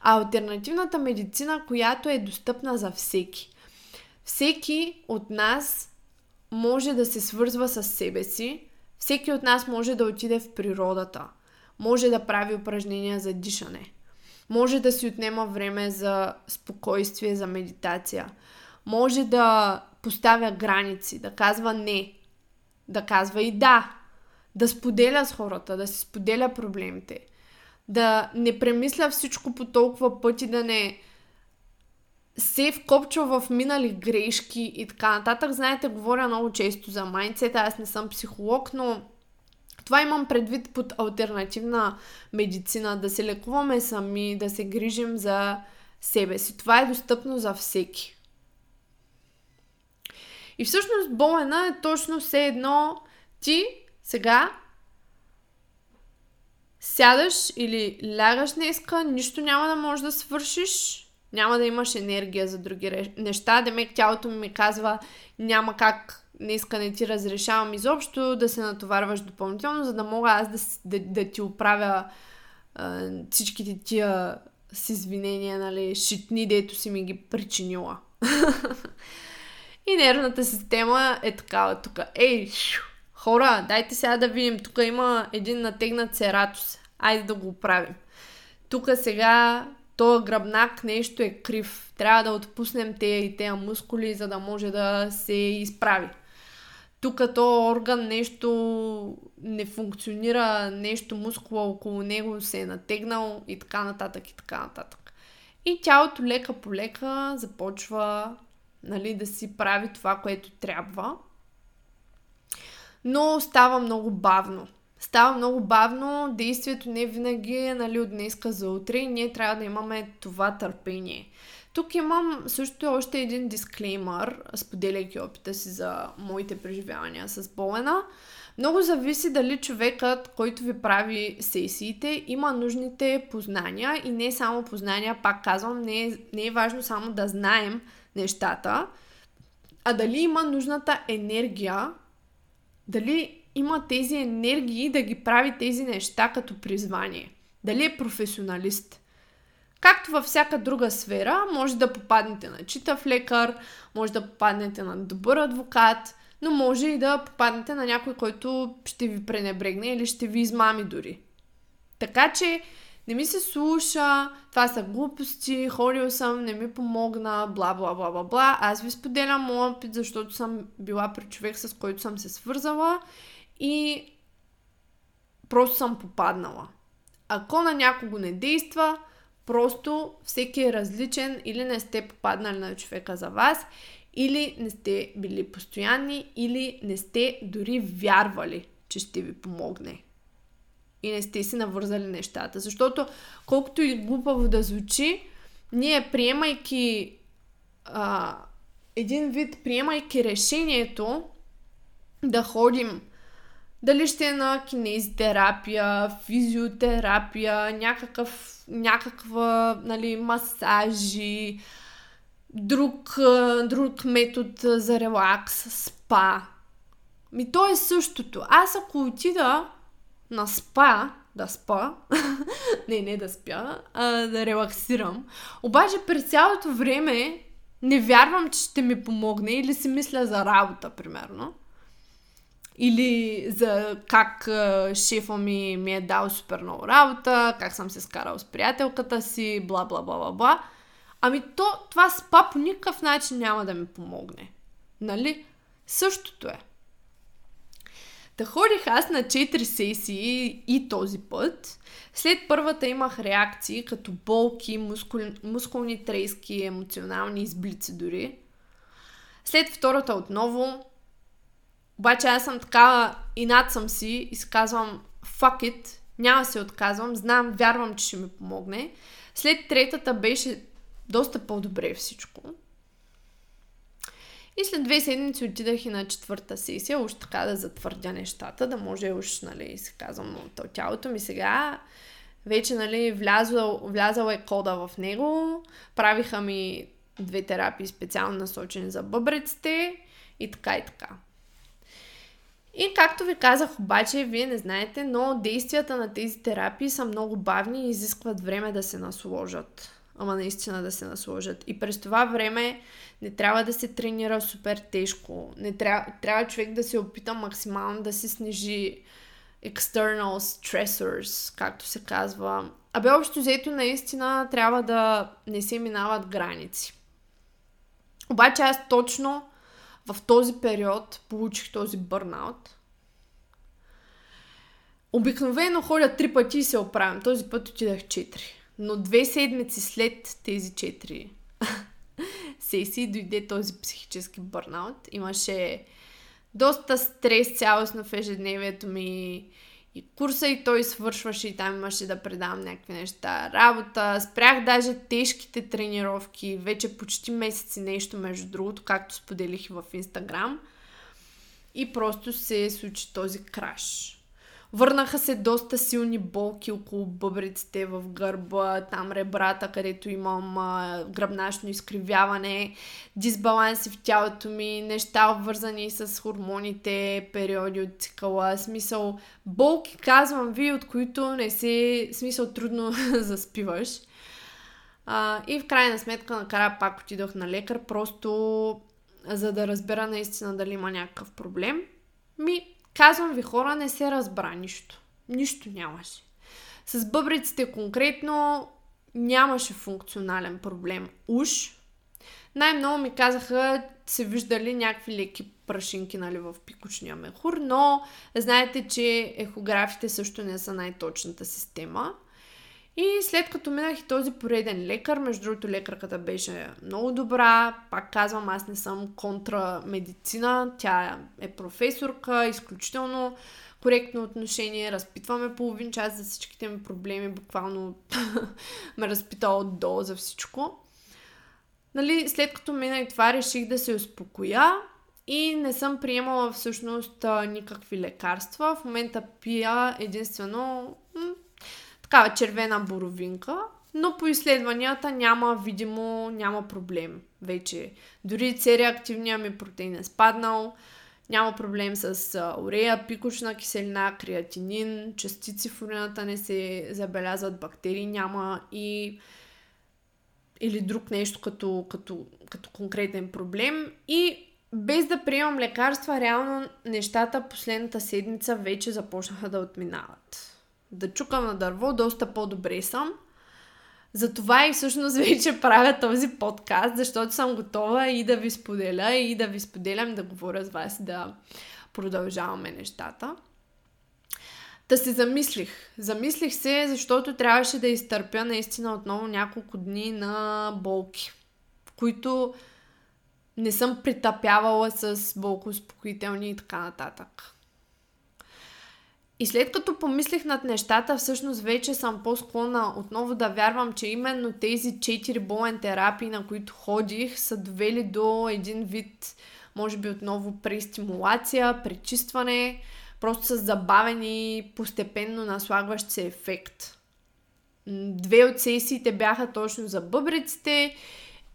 а альтернативната медицина, която е достъпна за всеки. Всеки от нас може да се свързва с себе си, всеки от нас може да отиде в природата, може да прави упражнения за дишане, може да си отнема време за спокойствие, за медитация, може да поставя граници, да казва не, да казва и да, да споделя с хората, да си споделя проблемите, да не премисля всичко по толкова пъти, да не се вкопчва в минали грешки и така нататък. Знаете, говоря много често за майндсета, аз не съм психолог, но това имам предвид под альтернативна медицина, да се лекуваме сами, да се грижим за себе си. Това е достъпно за всеки. И всъщност болена е точно все едно ти сега сядаш или лягаш днеска, нищо няма да можеш да свършиш, няма да имаш енергия за други неща. Демек тялото ми казва, няма как днеска не ти разрешавам изобщо да се натоварваш допълнително, за да мога аз да, да, да ти оправя а, всичките тия с извинения, нали, шитни, дето си ми ги причинила. [laughs] И нервната система е такава тук. Ей, хора, дайте сега да видим. Тук има един натегнат цератус. Айде да го оправим. Тук сега този гръбнак нещо е крив. Трябва да отпуснем те и тези мускули, за да може да се изправи. Тук то орган нещо не функционира, нещо мускула около него се е натегнал и така нататък и така нататък. И тялото лека по лека започва нали, да си прави това, което трябва. Но става много бавно. Става много бавно, действието не винаги е нали, от днеска за утре и ние трябва да имаме това търпение. Тук имам също още един дисклеймър, споделяйки опита си за моите преживявания с болена. Много зависи дали човекът, който ви прави сесиите, има нужните познания и не само познания, пак казвам, не е, не е важно само да знаем нещата, а дали има нужната енергия, дали има тези енергии да ги прави тези неща като призвание. Дали е професионалист. Както във всяка друга сфера, може да попаднете на читав лекар, може да попаднете на добър адвокат, но може и да попаднете на някой, който ще ви пренебрегне или ще ви измами дори. Така че не ми се слуша, това са глупости, ходил съм, не ми помогна, бла, бла, бла, бла, бла. Аз ви споделям моят опит, защото съм била при човек, с който съм се свързала и просто съм попаднала. Ако на някого не действа, просто всеки е различен или не сте попаднали на човека за вас, или не сте били постоянни, или не сте дори вярвали, че ще ви помогне и не сте си навързали нещата. Защото колкото и глупаво да звучи, ние приемайки а, един вид, приемайки решението да ходим дали ще е на кинезитерапия, физиотерапия, някакъв, някаква, нали, масажи, друг, друг метод за релакс, спа. Ми то е същото. Аз ако отида на спа, да спа, [laughs] не, не да спя, а да релаксирам. Обаче през цялото време не вярвам, че ще ми помогне или си мисля за работа, примерно. Или за как шефа ми ми е дал супер много работа, как съм се скарал с приятелката си, бла бла бла бла бла. Ами то, това спа по никакъв начин няма да ми помогне. Нали? Същото е. Та ходих аз на 4 сесии и този път. След първата имах реакции, като болки, мускул, мускулни трески, емоционални изблици дори. След втората отново. Обаче аз съм така, и над съм си и си казвам, fuck it, няма се отказвам, знам, вярвам, че ще ми помогне. След третата беше доста по-добре всичко. И след две седмици отидах и на четвърта сесия, уж така да затвърдя нещата, да може уж, нали, се казвам, от тялото ми сега вече, нали, влязъл, влязъл е кода в него, правиха ми две терапии специално насочени за бъбреците и така и така. И както ви казах, обаче, вие не знаете, но действията на тези терапии са много бавни и изискват време да се насложат. Ама наистина да се насложат. И през това време не трябва да се тренира супер тежко. Не трябва, трябва човек да се опита максимално да се снижи external stressors, както се казва. Абе, общо взето, наистина трябва да не се минават граници. Обаче аз точно в този период получих този бърнаут. Обикновено ходя три пъти и се оправям. Този път отидах четири. Но две седмици след тези четири [laughs] сесии дойде този психически бърнаут. Имаше доста стрес цялостно в ежедневието ми и курса и той свършваше и там имаше да предавам някакви неща. Работа, спрях даже тежките тренировки, вече почти месеци нещо между другото, както споделих и в Инстаграм. И просто се случи този краш. Върнаха се доста силни болки около бъбриците в гърба, там ребрата, където имам а, гръбначно изкривяване, дисбаланси в тялото ми, неща обвързани с хормоните, периоди от цикъла, смисъл болки, казвам ви, от които не се, смисъл трудно [laughs] заспиваш. А, и в крайна сметка накрая пак отидох на лекар, просто за да разбера наистина дали има някакъв проблем. Ми, Казвам ви хора, не се разбра нищо. Нищо нямаше. С бъбриците конкретно нямаше функционален проблем. Уж. Най-много ми казаха, се виждали някакви леки прашинки нали, в пикочния мехур, но знаете, че ехографите също не са най-точната система. И след като минах и този пореден лекар, между другото лекарката беше много добра, пак казвам, аз не съм контра медицина, тя е професорка, изключително коректно отношение, разпитваме половин час за всичките ми проблеми, буквално [laughs] ме разпита от до за всичко. Нали, след като мина и това, реших да се успокоя и не съм приемала всъщност никакви лекарства. В момента пия единствено такава червена боровинка, но по изследванията няма видимо, няма проблем вече. Дори C-реактивния ми протеин е спаднал, няма проблем с урея, пикочна киселина, креатинин, частици в урината не се забелязват, бактерии няма и или друг нещо като, като, като конкретен проблем. И без да приемам лекарства, реално нещата последната седмица вече започнаха да отминават да чукам на дърво, доста по-добре съм. Затова и всъщност [laughs] вече правя този подкаст, защото съм готова и да ви споделя, и да ви споделям, да говоря с вас, да продължаваме нещата. Та се замислих. Замислих се, защото трябваше да изтърпя наистина отново няколко дни на болки, в които не съм притъпявала с болкоуспокоителни и така нататък. И след като помислих над нещата, всъщност вече съм по-склонна отново да вярвам, че именно тези четири болен терапии, на които ходих, са довели до един вид, може би отново престимулация, пречистване, просто с забавен и постепенно наслагващ се ефект. Две от сесиите бяха точно за бъбриците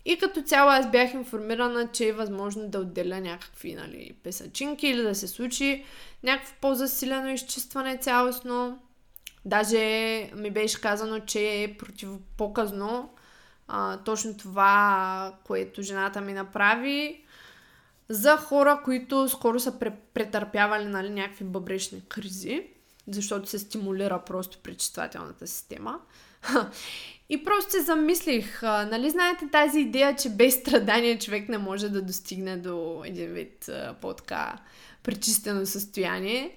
и като цяло аз бях информирана, че е възможно да отделя някакви нали, песачинки или да се случи някакво по-засилено изчистване цялостно. Даже ми беше казано, че е противопоказно а, точно това, което жената ми направи за хора, които скоро са претърпявали нали, някакви бъбречни кризи, защото се стимулира просто пречиствателната система. И просто се замислих, нали знаете тази идея, че без страдание човек не може да достигне до един вид а, по-така пречистено състояние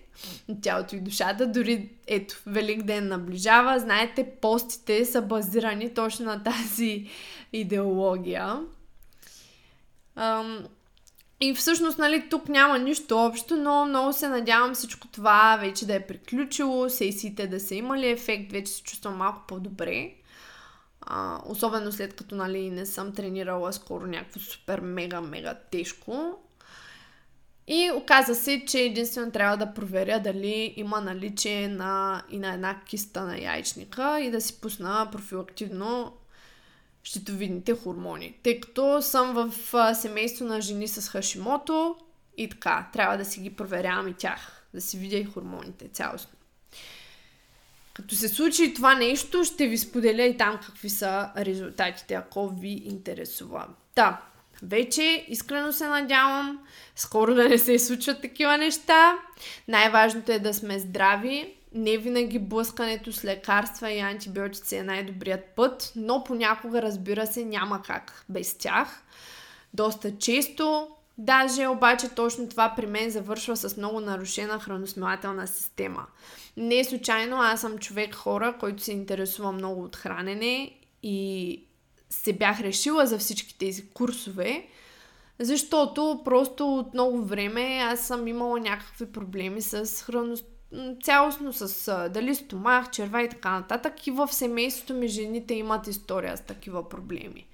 на тялото и душата. Дори, ето, Велик ден наближава. Знаете, постите са базирани точно на тази идеология. И всъщност, нали, тук няма нищо общо, но много се надявам всичко това вече да е приключило, сесиите да са имали ефект, вече се чувствам малко по-добре. А, особено след като нали, не съм тренирала скоро някакво супер мега мега тежко. И оказа се, че единствено трябва да проверя дали има наличие на, и на една киста на яйчника и да си пусна профилактивно щитовидните хормони. Тъй като съм в семейство на жени с хашимото, И така, трябва да си ги проверявам и тях, да си видя и хормоните цялостно. Като се случи това нещо, ще ви споделя и там какви са резултатите, ако ви интересува. Да, вече искрено се надявам скоро да не се случват такива неща. Най-важното е да сме здрави. Не винаги блъскането с лекарства и антибиотици е най-добрият път, но понякога, разбира се, няма как без тях. Доста често Даже обаче точно това при мен завършва с много нарушена храносмилателна система. Не случайно, аз съм човек хора, който се интересува много от хранене и се бях решила за всички тези курсове, защото просто от много време аз съм имала някакви проблеми с храност цялостно с дали стомах, черва и така нататък. И в семейството ми жените имат история с такива проблеми.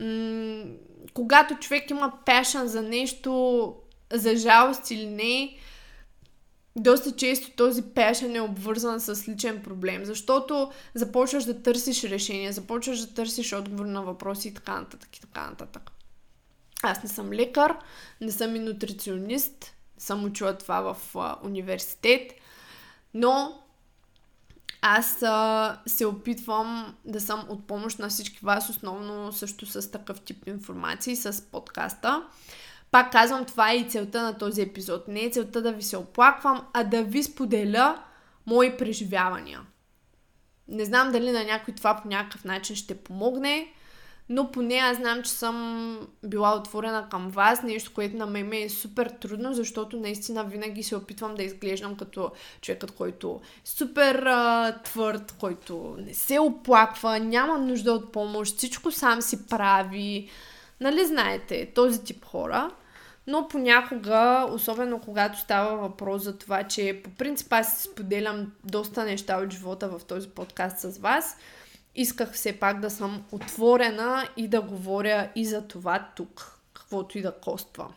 М- когато човек има пешън за нещо, за жалост или не, доста често този пешън е обвързан с личен проблем, защото започваш да търсиш решение, започваш да търсиш отговор на въпроси и така нататък и така нататък. Аз не съм лекар, не съм и нутриционист, съм учила това в а, университет, но аз а, се опитвам да съм от помощ на всички вас, основно също с такъв тип информации, с подкаста. Пак казвам, това е и целта на този епизод. Не е целта да ви се оплаквам, а да ви споделя мои преживявания. Не знам дали на някой това по някакъв начин ще помогне, но поне аз знам, че съм била отворена към вас, нещо, което на мен е супер трудно, защото наистина винаги се опитвам да изглеждам като човекът, който е супер а, твърд, който не се оплаква, няма нужда от помощ, всичко сам си прави. Нали знаете, този тип хора. Но понякога, особено когато става въпрос за това, че по принцип аз споделям доста неща от живота в този подкаст с вас, исках все пак да съм отворена и да говоря и за това тук, каквото и да коства.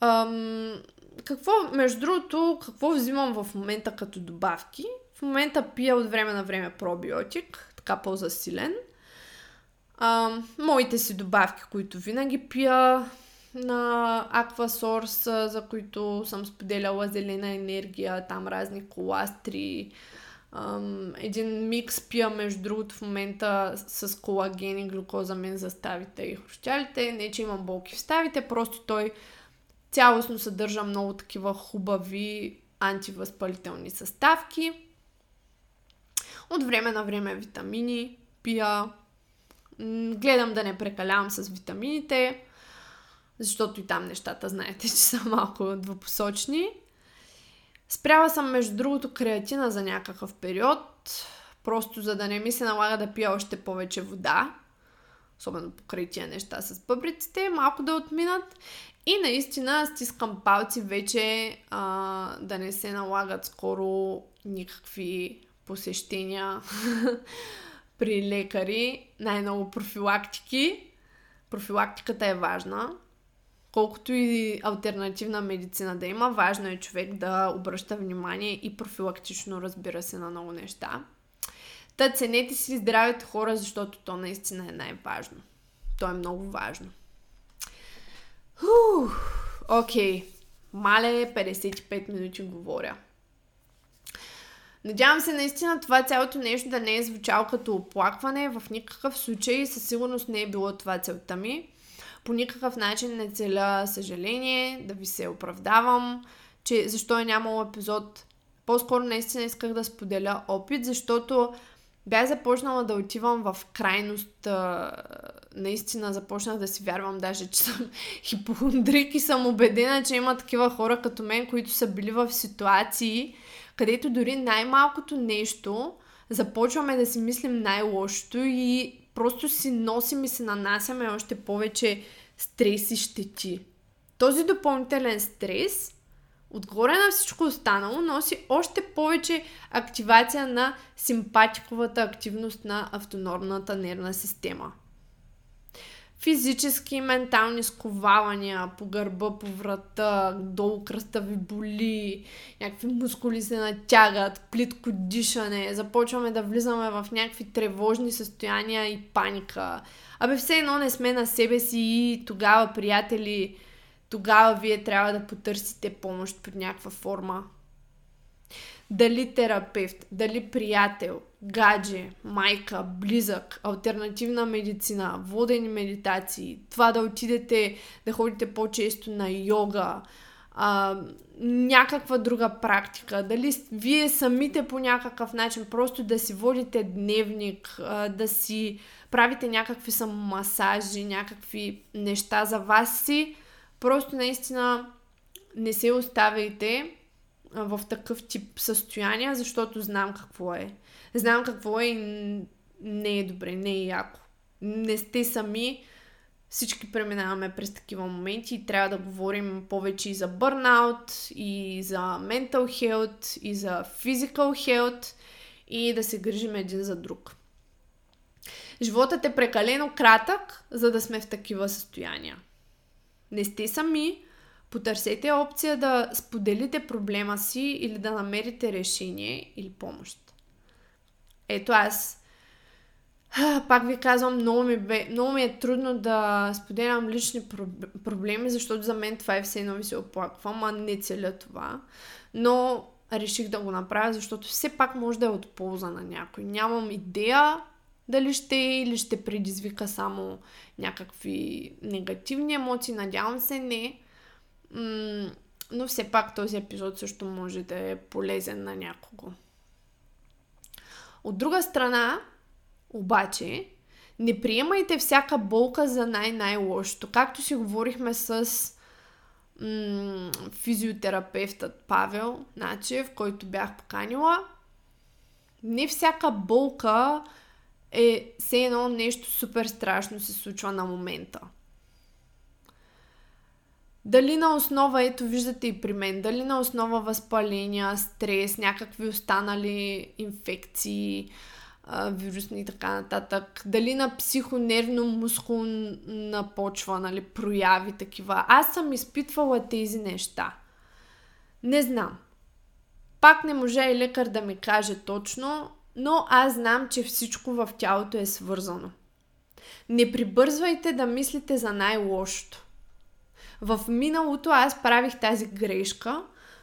Ам, какво, между другото, какво взимам в момента като добавки? В момента пия от време на време пробиотик, така по-засилен. Ам, моите си добавки, които винаги пия на Aquasource, за които съм споделяла зелена енергия, там разни коластри, Um, един микс пия, между другото, в момента с колаген и глюкоза мен за ставите и хрущялите. Не, че имам болки в ставите, просто той цялостно съдържа много такива хубави антивъзпалителни съставки. От време на време витамини пия. Гледам да не прекалявам с витамините, защото и там нещата, знаете, че са малко двупосочни. Спряла съм, между другото, креатина за някакъв период, просто за да не ми се налага да пия още повече вода, особено покрай тия неща с бъбриците, малко да отминат. И наистина стискам палци вече а, да не се налагат скоро никакви посещения [laughs] при лекари, най-много профилактики. Профилактиката е важна, колкото и альтернативна медицина да има, важно е човек да обръща внимание и профилактично, разбира се, на много неща. Та ценете си здравето хора, защото то наистина е най-важно. То е много важно. Окей. Okay. Мале 55 минути говоря. Надявам се наистина това цялото нещо да не е звучало като оплакване. В никакъв случай със сигурност не е било това целта ми по никакъв начин не целя съжаление, да ви се оправдавам, че защо е нямало епизод. По-скоро наистина исках да споделя опит, защото бях започнала да отивам в крайност. Наистина започнах да си вярвам даже, че съм [laughs] хипохондрик и съм убедена, че има такива хора като мен, които са били в ситуации, където дори най-малкото нещо започваме да си мислим най-лошото и просто си носим и се нанасяме още повече стрес и щети. Този допълнителен стрес, отгоре на всичко останало, носи още повече активация на симпатиковата активност на автономната нервна система. Физически и ментални сковавания по гърба, по врата, долу кръста ви боли, някакви мускули се натягат, плитко дишане, започваме да влизаме в някакви тревожни състояния и паника. Абе все едно не сме на себе си и тогава, приятели, тогава вие трябва да потърсите помощ под някаква форма. Дали терапевт, дали приятел, гадже, майка, близък, альтернативна медицина, водени медитации, това да отидете да ходите по-често на йога, а, някаква друга практика, дали вие самите по някакъв начин просто да си водите дневник, а, да си правите някакви самомасажи, някакви неща за вас си, просто наистина не се оставяйте в такъв тип състояние, защото знам какво е. Знам какво е и не е добре, не е яко. Не сте сами, всички преминаваме през такива моменти и трябва да говорим повече и за бърнаут, и за mental health, и за physical health и да се грижим един за друг. Животът е прекалено кратък, за да сме в такива състояния. Не сте сами, потърсете опция да споделите проблема си или да намерите решение или помощ. Ето аз пак ви казвам, много ми, бе, много ми е трудно да споделям лични проблеми, защото за мен това е все едно ви се оплаквам, а не целя това. Но реших да го направя, защото все пак може да е от полза на някой. Нямам идея дали ще е или ще предизвика само някакви негативни емоции. Надявам се не. Но все пак този епизод също може да е полезен на някого. От друга страна, обаче, не приемайте всяка болка за най-най-лошото. Както си говорихме с м- физиотерапевтът Павел Начев, който бях поканила, не всяка болка е все едно нещо супер страшно се случва на момента. Дали на основа, ето виждате и при мен, дали на основа възпаления, стрес, някакви останали инфекции, вирусни и така нататък. Дали на психонервно мускулна почва, нали, прояви такива. Аз съм изпитвала тези неща. Не знам. Пак не може и лекар да ми каже точно, но аз знам, че всичко в тялото е свързано. Не прибързвайте да мислите за най-лошото. В миналото аз правих тази грешка,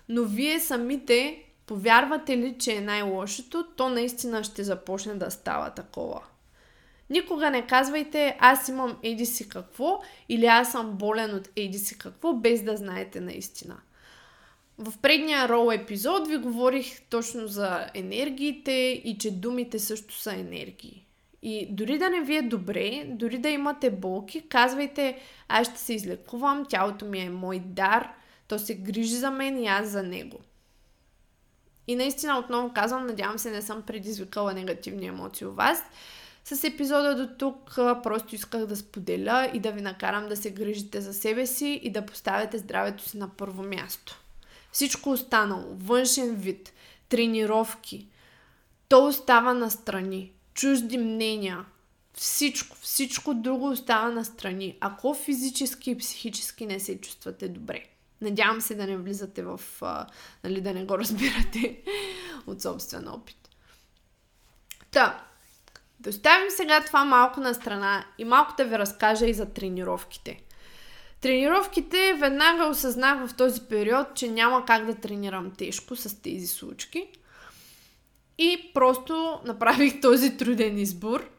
но вие самите повярвате ли, че е най-лошото, то наистина ще започне да става такова. Никога не казвайте аз имам еди си какво или аз съм болен от еди си какво, без да знаете наистина. В предния рол епизод ви говорих точно за енергиите и че думите също са енергии. И дори да не ви е добре, дори да имате болки, казвайте, аз ще се излекувам, тялото ми е мой дар, то се грижи за мен и аз за него. И наистина отново казвам, надявам се не съм предизвикала негативни емоции у вас. С епизода до тук просто исках да споделя и да ви накарам да се грижите за себе си и да поставяте здравето си на първо място. Всичко останало, външен вид, тренировки, то остава на страни. Чужди мнения, всичко, всичко друго остава на страни, ако физически и психически не се чувствате добре. Надявам се да не влизате в, а, нали, да не го [laughs] разбирате от собствен опит. Та, да оставим сега това малко на страна и малко да ви разкажа и за тренировките. Тренировките веднага осъзнах в този период, че няма как да тренирам тежко с тези случки. И просто направих [laughs] този труден избор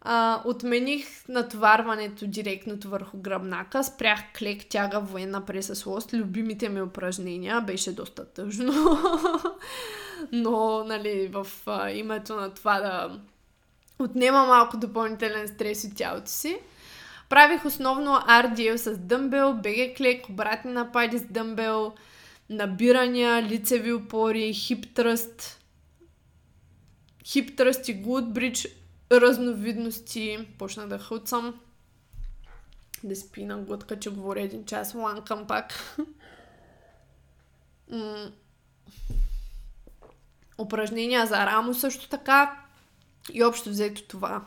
а, отмених натоварването директното върху гръбнака, спрях клек, тяга, военна пресъслост, любимите ми упражнения, беше доста тъжно. [laughs] Но, нали, в а, името на това да отнема малко допълнителен стрес от тялото си. Правих основно RDL с дъмбел, БГ клек, обратни напади с дъмбел, набирания, лицеви опори, хип тръст, хип тръст и глутбридж, разновидности. Почна да хълцам. Да спи на глътка, че говоря един час. Ланкам пак. [laughs] Упражнения за рамо също така. И общо взето това.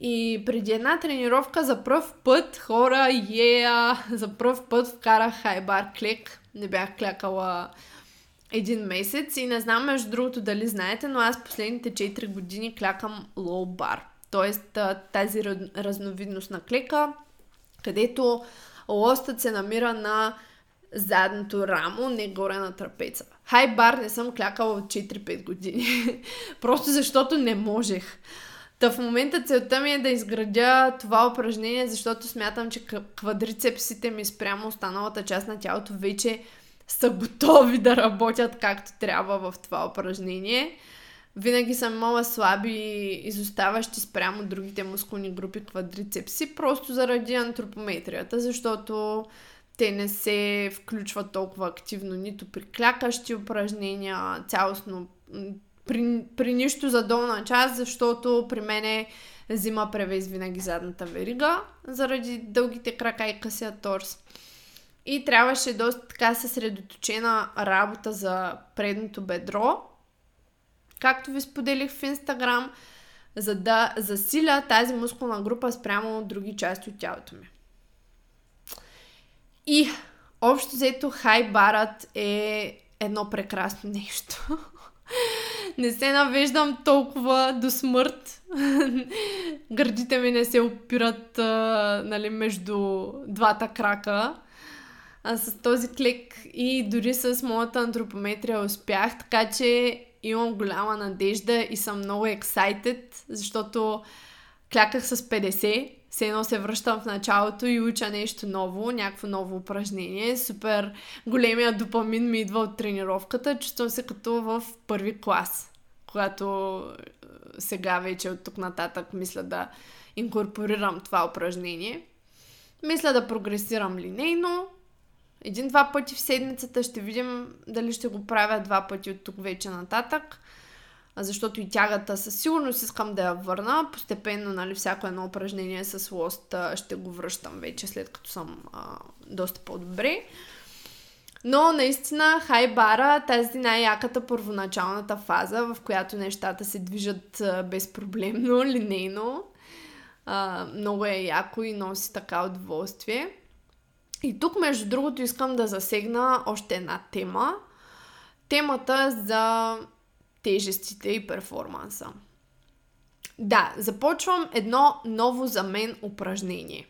И преди една тренировка за пръв път хора, ея, yeah, за пръв път вкарах хайбар клек. Не бях клякала един месец и не знам между другото дали знаете, но аз последните 4 години клякам лоу бар. Тоест тази разновидност на клека, където лостът се намира на задното рамо, не горе на трапеца. Хай бар не съм клякала от 4-5 години. [laughs] Просто защото не можех. Та в момента целта ми е да изградя това упражнение, защото смятам, че квадрицепсите ми спрямо останалата част на тялото вече са готови да работят както трябва в това упражнение. Винаги съм имала слаби изоставащи спрямо другите мускулни групи квадрицепси, просто заради антропометрията, защото те не се включват толкова активно нито при клякащи упражнения, цялостно при, при нищо за долна част, защото при мене взима превез винаги задната верига, заради дългите крака и късия торс. И трябваше доста така съсредоточена работа за предното бедро, както ви споделих в Инстаграм, за да засиля тази мускулна група спрямо от други части от тялото ми. И общо взето хайбарът е едно прекрасно нещо. [laughs] не се навеждам толкова до смърт. [laughs] Гърдите ми не се опират нали, между двата крака. А с този клик и дори с моята антропометрия успях, така че имам голяма надежда и съм много excited, защото кляках с 50, все едно се връщам в началото и уча нещо ново, някакво ново упражнение. Супер големия допамин ми идва от тренировката. Чувствам се като в първи клас, когато е, сега вече от тук нататък мисля да инкорпорирам това упражнение. Мисля да прогресирам линейно, един-два пъти в седмицата ще видим дали ще го правя два пъти от тук вече нататък. Защото и тягата със сигурност искам да я върна. Постепенно, нали, всяко едно упражнение с лост ще го връщам вече, след като съм а, доста по-добре. Но наистина хайбара, тази най-яката първоначалната фаза, в която нещата се движат безпроблемно, [laughs] линейно. А, много е яко и носи така удоволствие. И тук, между другото, искам да засегна още една тема. Темата за тежестите и перформанса. Да, започвам едно ново за мен упражнение.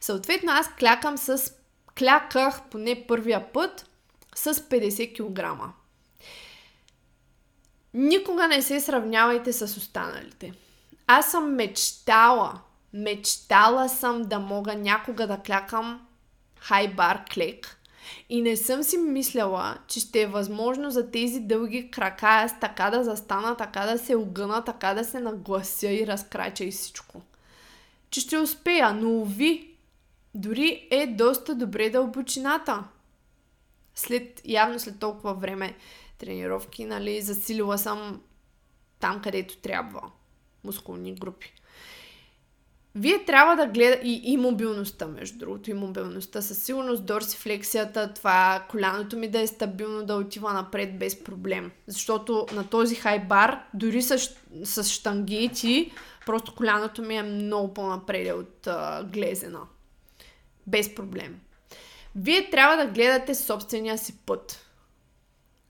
Съответно, аз клякам с... Кляках поне първия път с 50 кг. Никога не се сравнявайте с останалите. Аз съм мечтала, мечтала съм да мога някога да клякам хай бар клек. И не съм си мисляла, че ще е възможно за тези дълги крака аз така да застана, така да се огъна, така да се наглася и разкрача и всичко. Че ще успея, но ви, дори е доста добре дълбочината. След, явно след толкова време тренировки, нали, засилила съм там, където трябва. Мускулни групи. Вие трябва да гледате и, и мобилността, между другото, и мобилността. Със сигурност дорсифлексията, това коляното ми да е стабилно, да отива напред без проблем. Защото на този хайбар, дори с, с штангети, просто коляното ми е много по-напред от а, глезена. Без проблем. Вие трябва да гледате собствения си път.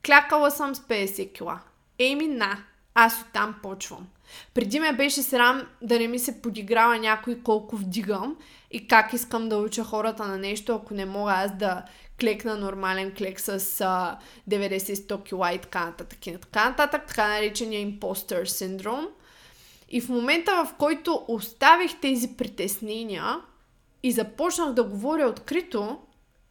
Клякала съм с 50 кила. Еми на, аз оттам почвам. Преди ме беше срам да не ми се подиграва някой колко вдигам и как искам да уча хората на нещо, ако не мога аз да клекна нормален клек с а, 90-100 кила и така нататък. И така нататък, така наречения импостър синдром. И в момента, в който оставих тези притеснения и започнах да говоря открито,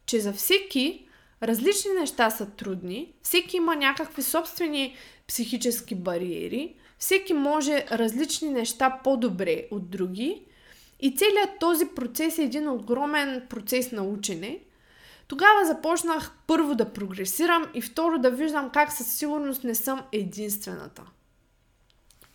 че за всеки различни неща са трудни, всеки има някакви собствени психически бариери, всеки може различни неща по-добре от други и целият този процес е един огромен процес на учене. Тогава започнах първо да прогресирам и второ да виждам как със сигурност не съм единствената.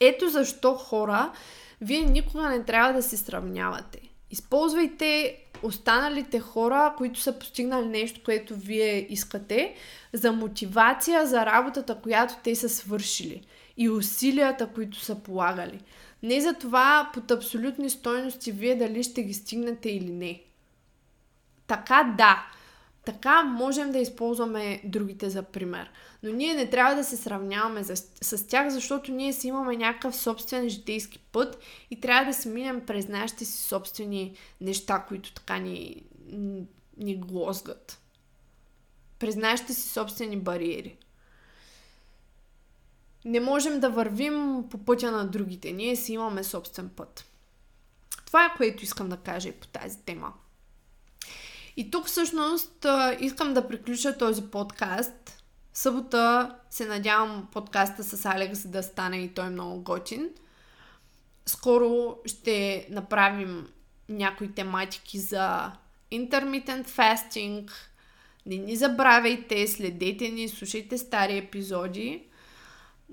Ето защо хора, вие никога не трябва да се сравнявате. Използвайте останалите хора, които са постигнали нещо, което вие искате, за мотивация за работата, която те са свършили и усилията, които са полагали. Не за това под абсолютни стойности вие дали ще ги стигнете или не. Така да, така можем да използваме другите за пример. Но ние не трябва да се сравняваме за, с тях, защото ние си имаме някакъв собствен житейски път и трябва да си минем през нашите си собствени неща, които така ни, ни глозгат. През нашите си собствени бариери. Не можем да вървим по пътя на другите. Ние си имаме собствен път. Това е което искам да кажа и по тази тема. И тук всъщност искам да приключа този подкаст. Събота се надявам подкаста с Алекс да стане и той много готин. Скоро ще направим някои тематики за intermittent fasting. Не ни забравяйте, следете ни, слушайте стари епизоди.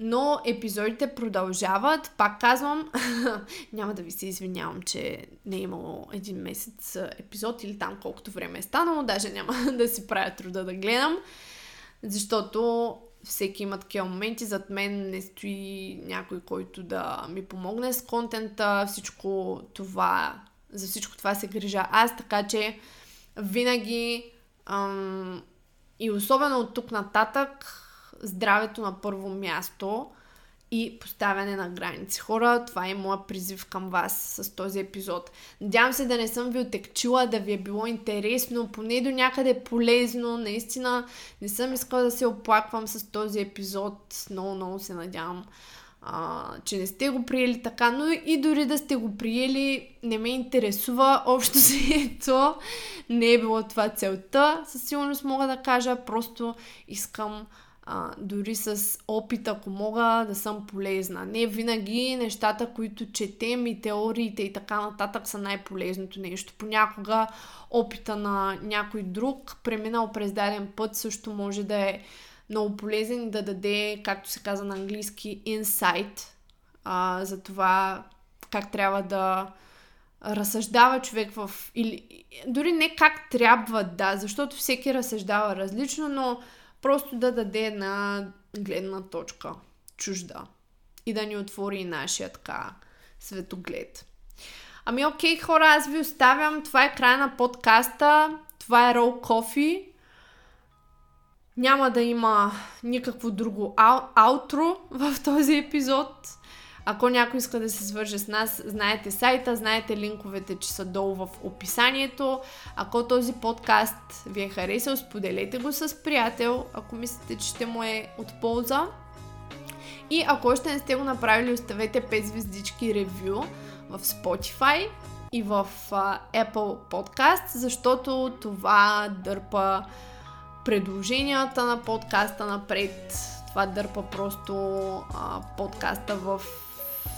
Но епизодите продължават. Пак казвам, [laughs] няма да ви се извинявам, че не е имало един месец епизод или там колкото време е станало. Даже няма [laughs] да си правя труда да гледам, защото всеки има такива моменти. Зад мен не стои някой, който да ми помогне с контента. Всичко това, за всичко това се грижа аз, така че винаги ам, и особено от тук нататък здравето на първо място и поставяне на граници. Хора, това е моят призив към вас с този епизод. Надявам се да не съм ви отекчила, да ви е било интересно, поне до някъде полезно. Наистина не съм искала да се оплаквам с този епизод. Много, много се надявам, а, че не сте го приели така, но и дори да сте го приели, не ме интересува. Общо [laughs] се ето, не е било това целта. Със сигурност мога да кажа, просто искам а, дори с опит, ако мога да съм полезна. Не винаги нещата, които четем и теориите и така нататък са най-полезното нещо. Понякога опита на някой друг, преминал през даден път, също може да е много полезен и да даде, както се казва на английски, инсайт а, за това как трябва да разсъждава човек в... Или, дори не как трябва да, защото всеки разсъждава различно, но Просто да даде една гледна точка, чужда. И да ни отвори нашия така светоглед. Ами окей, хора, аз ви оставям. Това е края на подкаста. Това е Roll Coffee. Няма да има никакво друго ау- аутро в този епизод. Ако някой иска да се свърже с нас, знаете сайта, знаете линковете, че са долу в описанието. Ако този подкаст ви е харесал, споделете го с приятел, ако мислите, че ще му е от полза. И ако още не сте го направили, оставете 5 звездички ревю в Spotify и в Apple Podcast, защото това дърпа предложенията на подкаста напред. Това дърпа просто а, подкаста в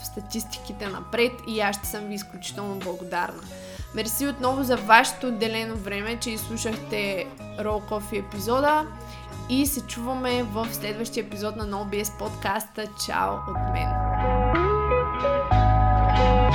статистиките напред и аз ще съм ви изключително благодарна. Мерси отново за вашето отделено време, че изслушахте Roll Coffee епизода и се чуваме в следващия епизод на NoBS подкаста. Чао от мен! thank you